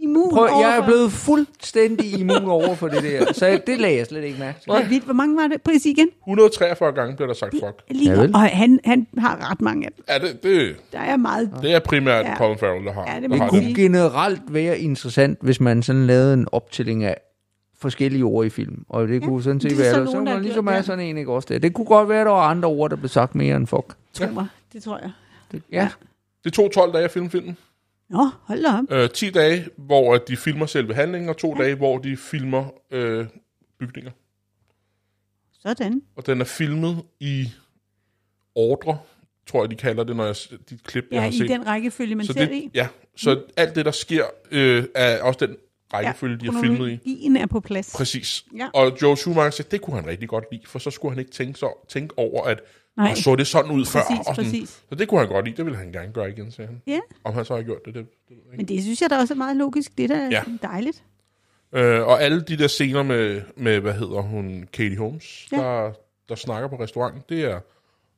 Immun Prøv, jeg er blevet fuldstændig immun over for det der, så det lagde jeg slet ikke mærke til. Det vildt. Hvor mange var det? Prøv at sige igen. 143 gange bliver der sagt fuck. Lige, Ja, og han, han har ret mange af dem. Ja, det, det, Der er meget. det er primært Ja. Colin Farrell, der har, Ja, det der Det det. kunne generelt være interessant, hvis man sådan lavede en optælling af forskellige ord i film. Og det kunne sådan set det være, så der, så nogen, der har ligesom er det. sådan en, ikke også det. Det kunne godt være, at der var andre ord, der blev sagt mere end fuck. Tro mig. Det tror jeg. Ja. Det tog 12 dage at filme filmen. Nå, hold da op. Øh, 10 dage, hvor de filmer selve handlingen, og to dage, hvor de filmer øh, bygninger. Sådan. Og den er filmet i ordre, tror jeg, de kalder det, når jeg, de klip, jeg Ja, har i set. den rækkefølge, man så ser det det, i. ja, så mm. alt det, der sker, øh, er også den rækkefølge, ja, de har filmet i. er på plads. Præcis. Ja. Og Joe Schumacher sagde, det kunne han rigtig godt lide, for så skulle han ikke tænke, så, tænke over, at Nej. så det sådan ud før. Præcis, og sådan. præcis. Så det kunne han godt lide, det ville han gerne gøre igen, sagde han. Ja, Om han så har gjort det, det, det ikke. men det synes jeg da også er meget logisk. Det er da Ja. dejligt. Øh, og alle de der scener med, med, hvad hedder hun, Katie Holmes, Ja. der, der snakker på restauranten, det er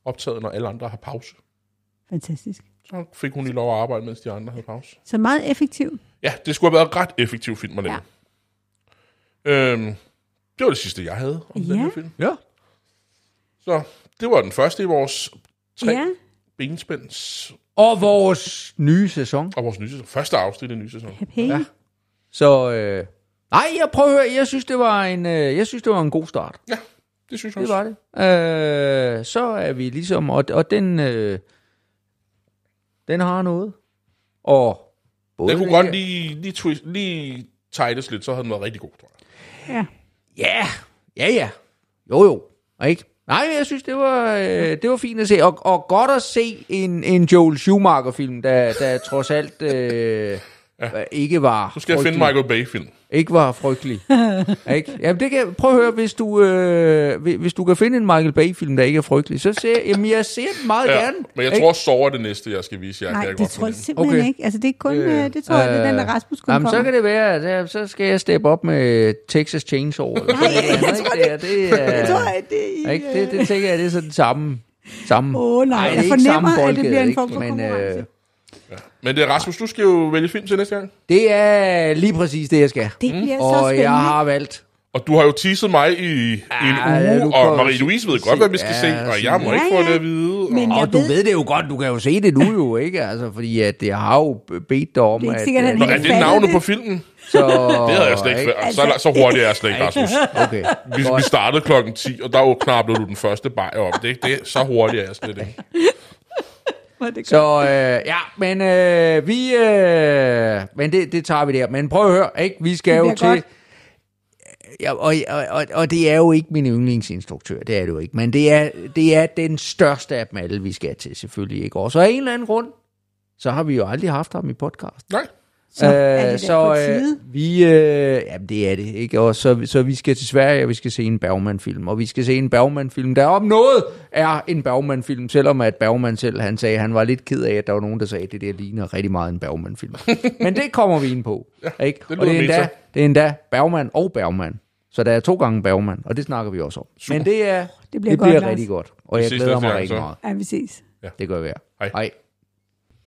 optaget, når alle andre har pause. Fantastisk. Så fik hun lige lov at arbejde, mens de andre havde pause. Så meget effektiv. Ja, det skulle have været ret effektiv film at lave. Ja. Øhm, det var det sidste, jeg havde om den Ja. her film. Ja. Så det var den første i vores tre Ja. benspænds Og vores nye sæson. og vores nye sæson. Første afsnit i den nye sæson. Ja. Så, øh, nej, jeg prøver at høre, jeg synes, det var en, øh, jeg synes, det var en god start. Ja, det synes jeg Det også. var det. Øh, så er vi ligesom, og, og den, øh, den har noget. Og Den kunne godt lige, lige, twist, lige tightes lidt, så havde den været rigtig god, tror jeg. Ja. Ja, ja, ja. Jo, jo. Ikke? Nej, jeg synes, det var, øh, det var fint at se. Og, og godt at se en, en Joel Schumacher-film, der, der trods alt øh, ja. ikke var Så skal jeg finde frygtelig. Michael Bay-film. Ikke var frygtelig. ikke? Jamen, det kan, prøv at høre, hvis du, øh, hvis- du kan finde en Michael Bay-film, der ikke er frygtelig, så ser jamen, jeg ser den meget Ja, gerne. men jeg ikke? tror, Sover er det næste, jeg skal vise jer. Nej, kan jeg det godt tror jeg simpelthen Okay. ikke. Altså, det er kun, Øh, øh, det tror jeg, det er den, der Rasmus kun Jamen, så kommer. kan det være, at der, så skal jeg steppe op med Texas Chainsaw. Eller noget andet, ikke? Det, er, det, Jeg er, tror, det er ikke? Det, det tænker jeg, det er sådan samme. samme. Åh, nej, Ej, jeg det er ikke fornemmer, samme at det bliver en form for Men, konkurrence. Øh, Men det er Rasmus, du skal jo vælge film til næste gang. Det er lige præcis det, jeg skal. Det bliver så Og spændende. jeg har valgt. Og du har jo teaset mig i, i en Ja, uge, og Marie-Louise ved se- godt, hvad vi skal ja, se, og jeg må ja, ikke få ja. det at vide. Og... Men Og du ved- ved det jo godt, du kan jo se det nu jo, ikke? Altså, fordi at jeg har jo bedt dig om, Det er ikke at... sikkert, at- han Nå, er det navnet det. på filmen? Så, Det havde jeg slet ikke. ikke? Så, så hurtigt er jeg slet ikke, Rasmus. Okay. Vi, vi startede klokken 10, og der knappede du den første bajer op. Det, det, så hurtigt er jeg slet ikke. Det. Så øh, ja, men øh, vi... Øh, men det, det tager vi der. Men prøv at høre, ikke? Vi skal jo til... godt. Ja, og, og, og, og det er jo ikke min yndlingsinstruktør, det er det jo ikke. Men det er, det er den største af dem alle, vi skal til, selvfølgelig ikke. Og så af en eller anden grund, så har vi jo aldrig haft ham i podcast. Nej. Så er det så øh, vi, øh, jamen det er det, ikke? Og så, så vi skal til Sverige, og vi skal se en Bergman-film, og vi skal se en Bergman-film, der om noget er en Bergman-film, selvom at Bergman selv, han sagde, han var lidt ked af, at der var nogen, der sagde, at det der ligner rigtig meget en Bergman-film. Men det kommer vi ind på, ikke? det og det er, endda, det er endda Bergman og Bergman. Så der er to gange Bergman, og det snakker vi også om. Men det, er, Det bliver det godt, bliver Lars. rigtig godt, og Vi jeg glæder mig rigtig så. meget. Ja, vi ses. Det gør vi. Hej. Hej.